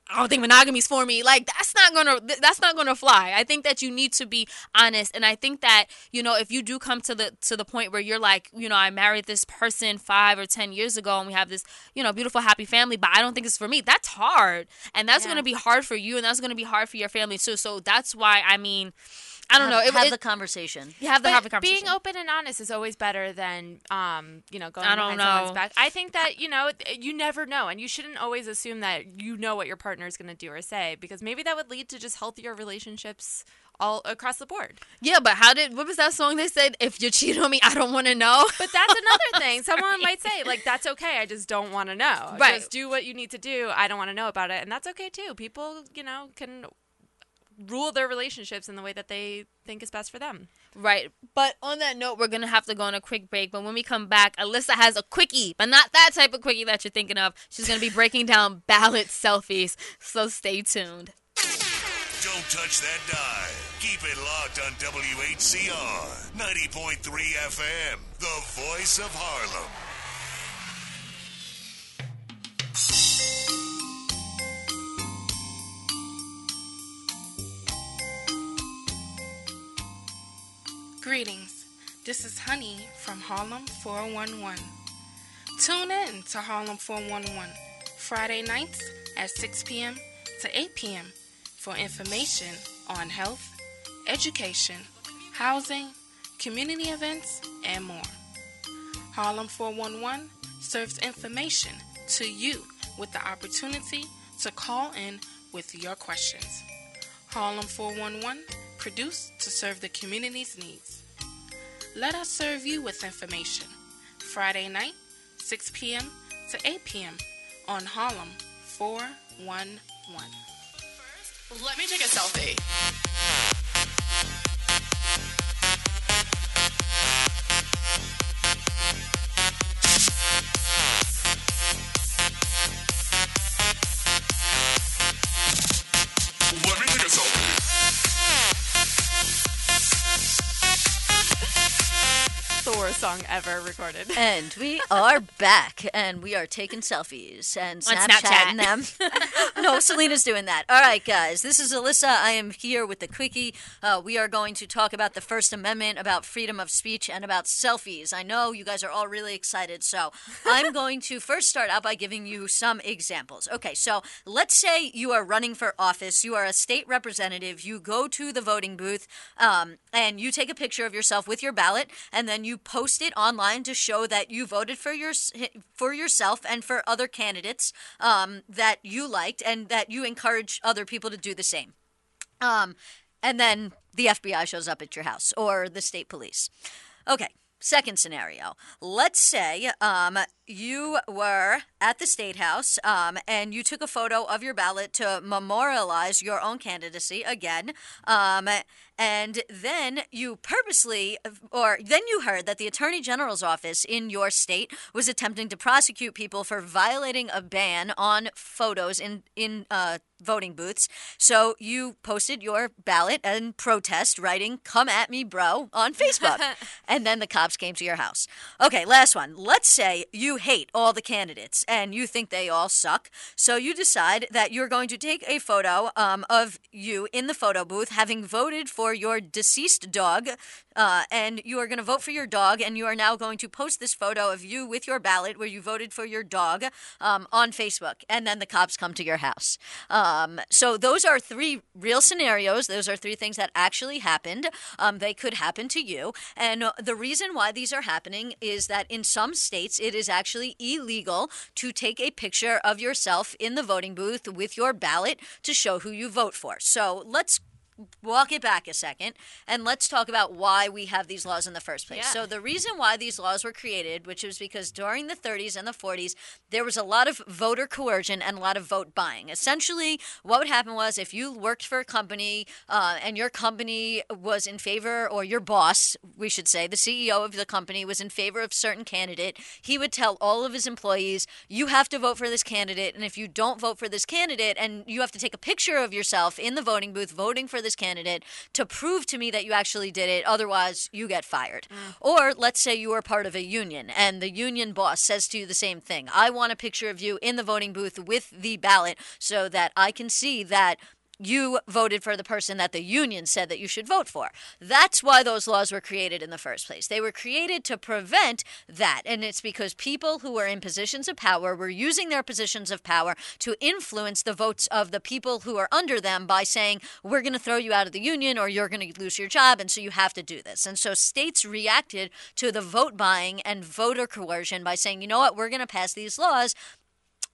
I don't think monogamy's for me. Like that's not gonna that's not gonna fly. I think that you need to be honest, and I think that you know if you do come to the to the point where you're like, you know, I married this person five or ten years ago, and we have this you know beautiful happy family, but I don't think it's for me. That's hard, and that's Yeah. gonna be hard for you, and that's gonna be hard for your family too. So that's why I mean. I don't Have- know. It, have it- the conversation. You have to have the conversation. Being open and honest is always better than, um, you know, going I don't behind someone's know. back. I think that you know you never know, and you shouldn't always assume that you know what your partner is going to do or say because maybe that would lead to just healthier relationships all across the board. Yeah, but how did what was that song they said? If you cheat on me, I don't want to know. But that's another thing. Someone might say like, "That's okay. I just don't want to know. Right. Just do what you need to do. I don't want to know about it," and that's okay too. People, you know, can rule their relationships in the way that they think is best for them. Right. But on that note, we're gonna have to go on a quick break. But when we come back, Alyssa has a quickie, but not that type of quickie that you're thinking of. She's gonna be breaking down ballot selfies. So stay tuned. Don't touch that dial. Keep it locked on WHCR 90.3 FM, the voice of Harlem. Greetings. This is Honey from Harlem 411. Tune in to Harlem 411 Friday nights at 6 p.m. to 8 p.m. for information on health, education, housing, community events, and more. Harlem 411 serves information to you with the opportunity to call in with your questions. Harlem 411 produced to serve the community's needs. Let us serve you with information. Friday night, 6 p.m. to 8 p.m. on Harlem 411. First, Let me take a selfie. Song ever recorded. And we are back, and we are taking selfies and Snapchatting Snapchat. them. no, Selena's doing that. All right, guys, this is Alyssa. I am here with the quickie. Uh, we are going to talk about the First Amendment, about freedom of speech, and about selfies. I know you guys are all really excited, so I'm going to first start out by giving you some examples. Okay, so let's say you are running for office, you are a state representative, you go to the voting booth, um, and you take a picture of yourself with your ballot, and then you post it online to show that you voted for your for yourself and for other candidates um, that you liked, and that you encourage other people to do the same. Um, and then the FBI shows up at your house or the state police. Okay. Second scenario. Let's say um, you were at the state house um, and you took a photo of your ballot to memorialize your own candidacy again. Um, and then you purposely, or then you heard that the Attorney General's office in your state was attempting to prosecute people for violating a ban on photos in in uh, voting booths. So you posted your ballot and protest, writing "Come at me, bro" on Facebook, and then the cops came to your house. Okay, last one. Let's say you hate all the candidates and you think they all suck. So you decide that you're going to take a photo um, of you in the photo booth, having voted for your deceased dog, uh, and you are going to vote for your dog, and you are now going to post this photo of you with your ballot where you voted for your dog um, on Facebook, and then the cops come to your house. Um, so those are three real scenarios. Those are three things that actually happened. Um, they could happen to you, and the reason why these are happening is that in some states it is actually illegal to take a picture of yourself in the voting booth with your ballot to show who you vote for. So let's walk it back a second and let's talk about why we have these laws in the first place. Yeah. So the reason why these laws were created, which was because during the 30s and the 40s, there was a lot of voter coercion and a lot of vote buying. Essentially, what would happen was if you worked for a company uh, and your company was in favor, or your boss, we should say, the CEO of the company was in favor of certain candidate, he would tell all of his employees, you have to vote for this candidate, and if you don't vote for this candidate, and you have to take a picture of yourself in the voting booth voting for this candidate to prove to me that you actually did it. Otherwise, you get fired. Mm. Or let's say you are part of a union and the union boss says to you the same thing. I want a picture of you in the voting booth with the ballot so that I can see that you voted for the person that the union said that you should vote for. That's why those laws were created in the first place. They were created to prevent that. And it's because people who are in positions of power were using their positions of power to influence the votes of the people who are under them by saying, we're going to throw you out of the union or you're going to lose your job. And so you have to do this. And so states reacted to the vote buying and voter coercion by saying, you know what, we're going to pass these laws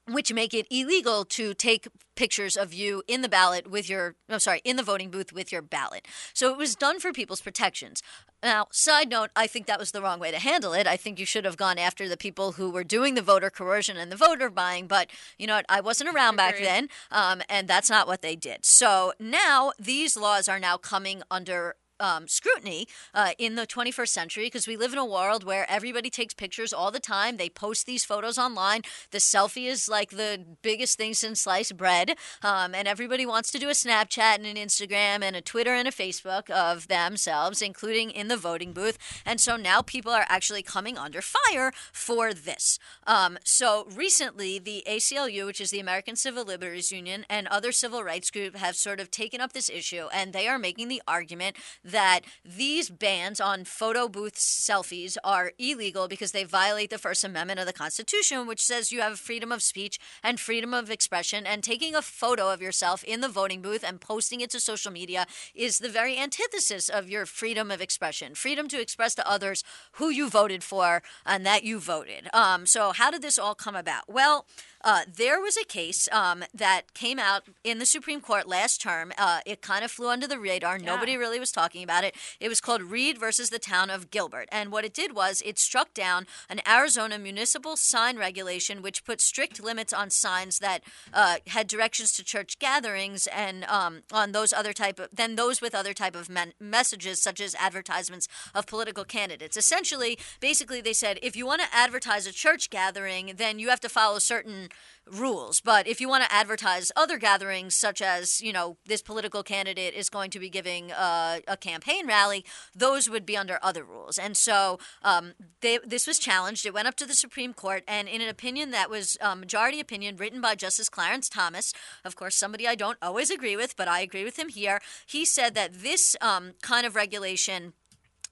which make it illegal to take pictures of you in the ballot with your I'm sorry, in the voting booth with your ballot. So it was done for people's protections. Now, side note, I think that was the wrong way to handle it. I think you should have gone after the people who were doing the voter coercion and the voter buying, but you know what? I wasn't around back then, um, and that's not what they did. So now these laws are now coming under um, scrutiny uh, in the 21st century because we live in a world where everybody takes pictures all the time. They post these photos online. The selfie is like the biggest thing since sliced bread. Um, and everybody wants to do a Snapchat and an Instagram and a Twitter and a Facebook of themselves, including in the voting booth. And so now people are actually coming under fire for this. Um, so recently, the ACLU, which is the American Civil Liberties Union, and other civil rights groups have sort of taken up this issue, and they are making the argument that these bans on photo booth selfies are illegal because they violate the First Amendment of the Constitution, which says you have freedom of speech and freedom of expression. And taking a photo of yourself in the voting booth and posting it to social media is the very antithesis of your freedom of expression freedom to express to others who you voted for and that you voted. Um, so, how did this all come about? Well, uh, there was a case um, that came out in the Supreme Court last term. Uh, it kind of flew under the radar. Nobody really was talking about it. It was called Reed versus the town of Gilbert. And what it did was it struck down an Arizona municipal sign regulation which put strict limits on signs that uh, had directions to church gatherings and um, on those other type of, than those with other type of men- messages such as advertisements of political candidates. Essentially, basically, they said if you want to advertise a church gathering, then you have to follow certain rules. But if you want to advertise other gatherings, such as, you know, this political candidate is going to be giving uh, a campaign rally, those would be under other rules. And so um, they, this was challenged. It went up to the Supreme Court, and in an opinion that was a majority opinion written by Justice Clarence Thomas, of course, somebody I don't always agree with, but I agree with him here, he said that this um, kind of regulation.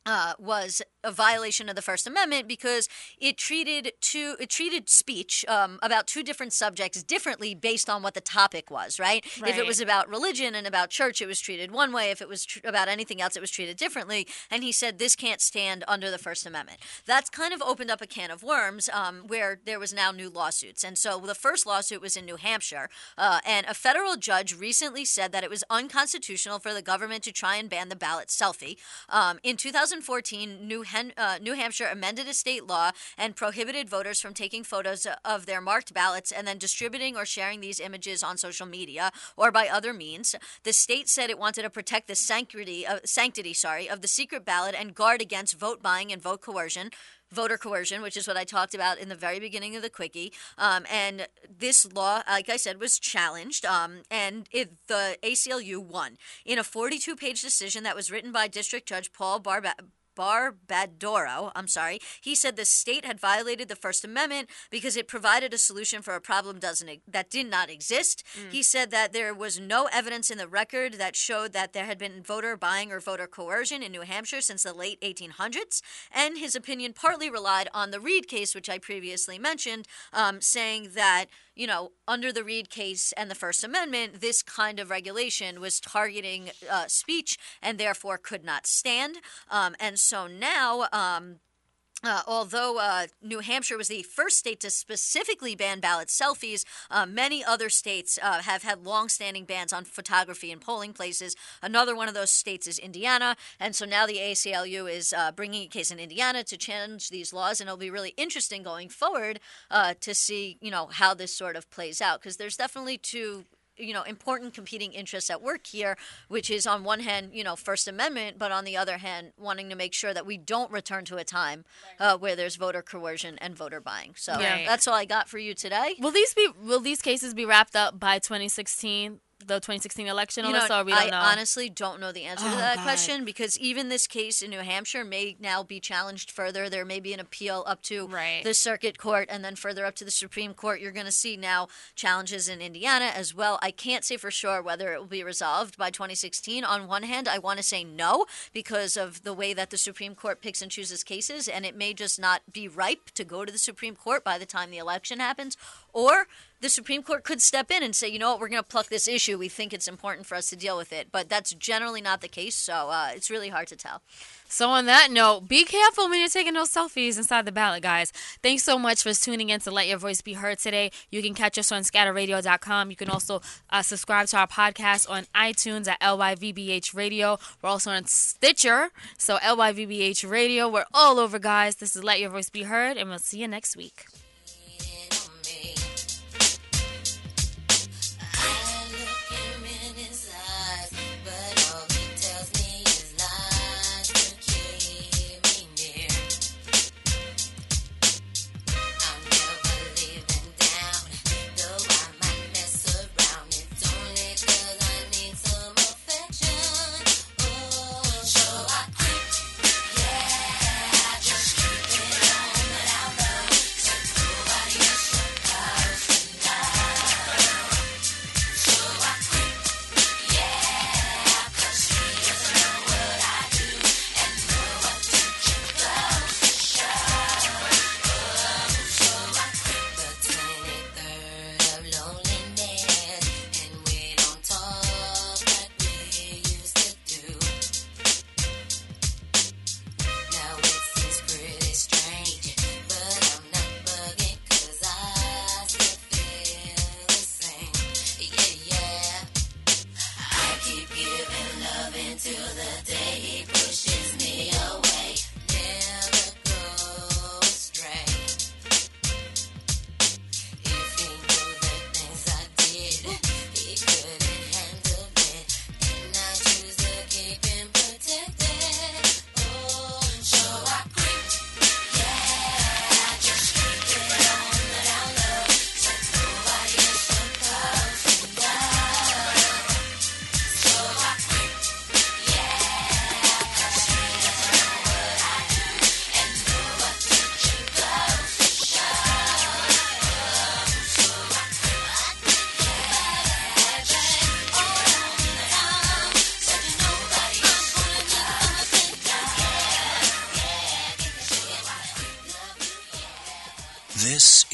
Uh, was a violation of the First Amendment because it treated two it treated speech um, about two different subjects differently based on what the topic was. Right? If it was about religion and about church, it was treated one way. If it was tr- about anything else, it was treated differently. And he said this can't stand under the First Amendment. That's kind of opened up a can of worms um, where there was now new lawsuits. And so the first lawsuit was in New Hampshire, uh, and a federal judge recently said that it was unconstitutional for the government to try and ban the ballot selfie. Um, in 2014, New, Hen- uh, New Hampshire amended a state law and prohibited voters from taking photos of their marked ballots and then distributing or sharing these images on social media or by other means. The state said it wanted to protect the sanctity, uh, sanctity, sorry, of the secret ballot and guard against vote buying and vote coercion voter coercion, which is what I talked about in the very beginning of the quickie. Um, and this law, like I said, was challenged, um, and it, the ACLU won in a 42-page decision that was written by District Judge Paul Barba. Barbadoro, I'm sorry. He said the state had violated the First Amendment because it provided a solution for a problem doesn't that did not exist. Mm. He said that there was no evidence in the record that showed that there had been voter buying or voter coercion in New Hampshire since the late 1800s, and his opinion partly relied on the Reed case, which I previously mentioned, um, saying that you know, under the Reed case and the First Amendment, this kind of regulation was targeting uh, speech and therefore could not stand. Um, and so now, um, uh, although uh, New Hampshire was the first state to specifically ban ballot selfies, uh, many other states uh, have had long-standing bans on photography in polling places. Another one of those states is Indiana, and so now the ACLU is uh, bringing a case in Indiana to challenge these laws, and it'll be really interesting going forward uh, to see, you know, how this sort of plays out. Because there's definitely two you know important competing interests at work here which is on one hand you know first amendment but on the other hand wanting to make sure that we don't return to a time uh, where there's voter coercion and voter buying so Right. that's all i got for you today Will these be will these cases be wrapped up by 2016? The 2016 election, You know, Alyssa? or we don't I know. honestly don't know the answer to Oh, that God. question because even this case in New Hampshire may now be challenged further. There may be an appeal up to the circuit court and then further up to the Supreme Court. You're going to see now challenges in Indiana as well. I can't say for sure whether it will be resolved by 2016. On one hand, I want to say no because of the way that the Supreme Court picks and chooses cases, and it may just not be ripe to go to the Supreme Court by the time the election happens. Or the Supreme Court could step in and say, you know what, we're going to pluck this issue. We think it's important for us to deal with it. But that's generally not the case, so uh, it's really hard to tell. So on that note, be careful when you're taking those selfies inside the ballot, guys. Thanks so much for tuning in to Let Your Voice Be Heard today. You can catch us on scatterradio.com. You can also uh, subscribe to our podcast on iTunes at LYVBH Radio. We're also on Stitcher, so LYVBH Radio. We're all over, guys. This is Let Your Voice Be Heard, and we'll see you next week.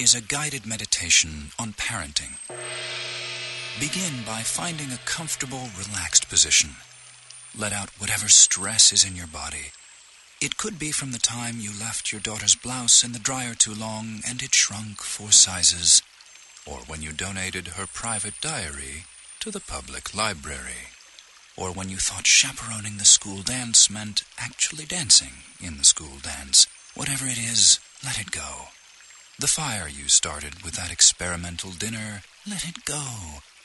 Is a guided meditation on parenting. Begin by finding a comfortable, relaxed position. Let out whatever stress is in your body. It could be from the time you left your daughter's blouse in the dryer too long and it shrunk four sizes, or when you donated her private diary to the public library, or when you thought chaperoning the school dance meant actually dancing in the school dance. Whatever it is, let it go. The fire you started with that experimental dinner, let it go.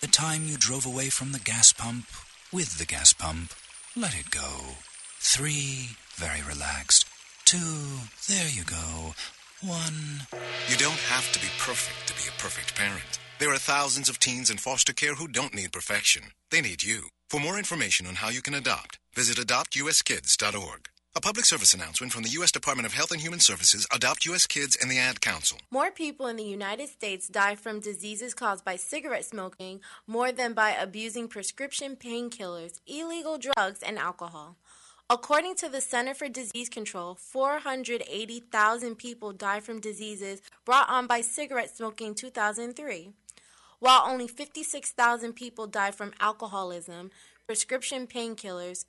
The time you drove away from the gas pump with the gas pump, let it go. Three, very relaxed. Two, there you go. One. You don't have to be perfect to be a perfect parent. There are thousands of teens in foster care who don't need perfection. They need you. For more information on how you can adopt, visit adoptuskids.org. A public service announcement from the U.S. Department of Health and Human Services, Adopt U.S. Kids, and the Ad Council. More people in the United States die from diseases caused by cigarette smoking more than by abusing prescription painkillers, illegal drugs, and alcohol. According to the Center for Disease Control, 480,000 people died from diseases brought on by cigarette smoking in 2003, while only 56,000 people died from alcoholism, prescription painkillers,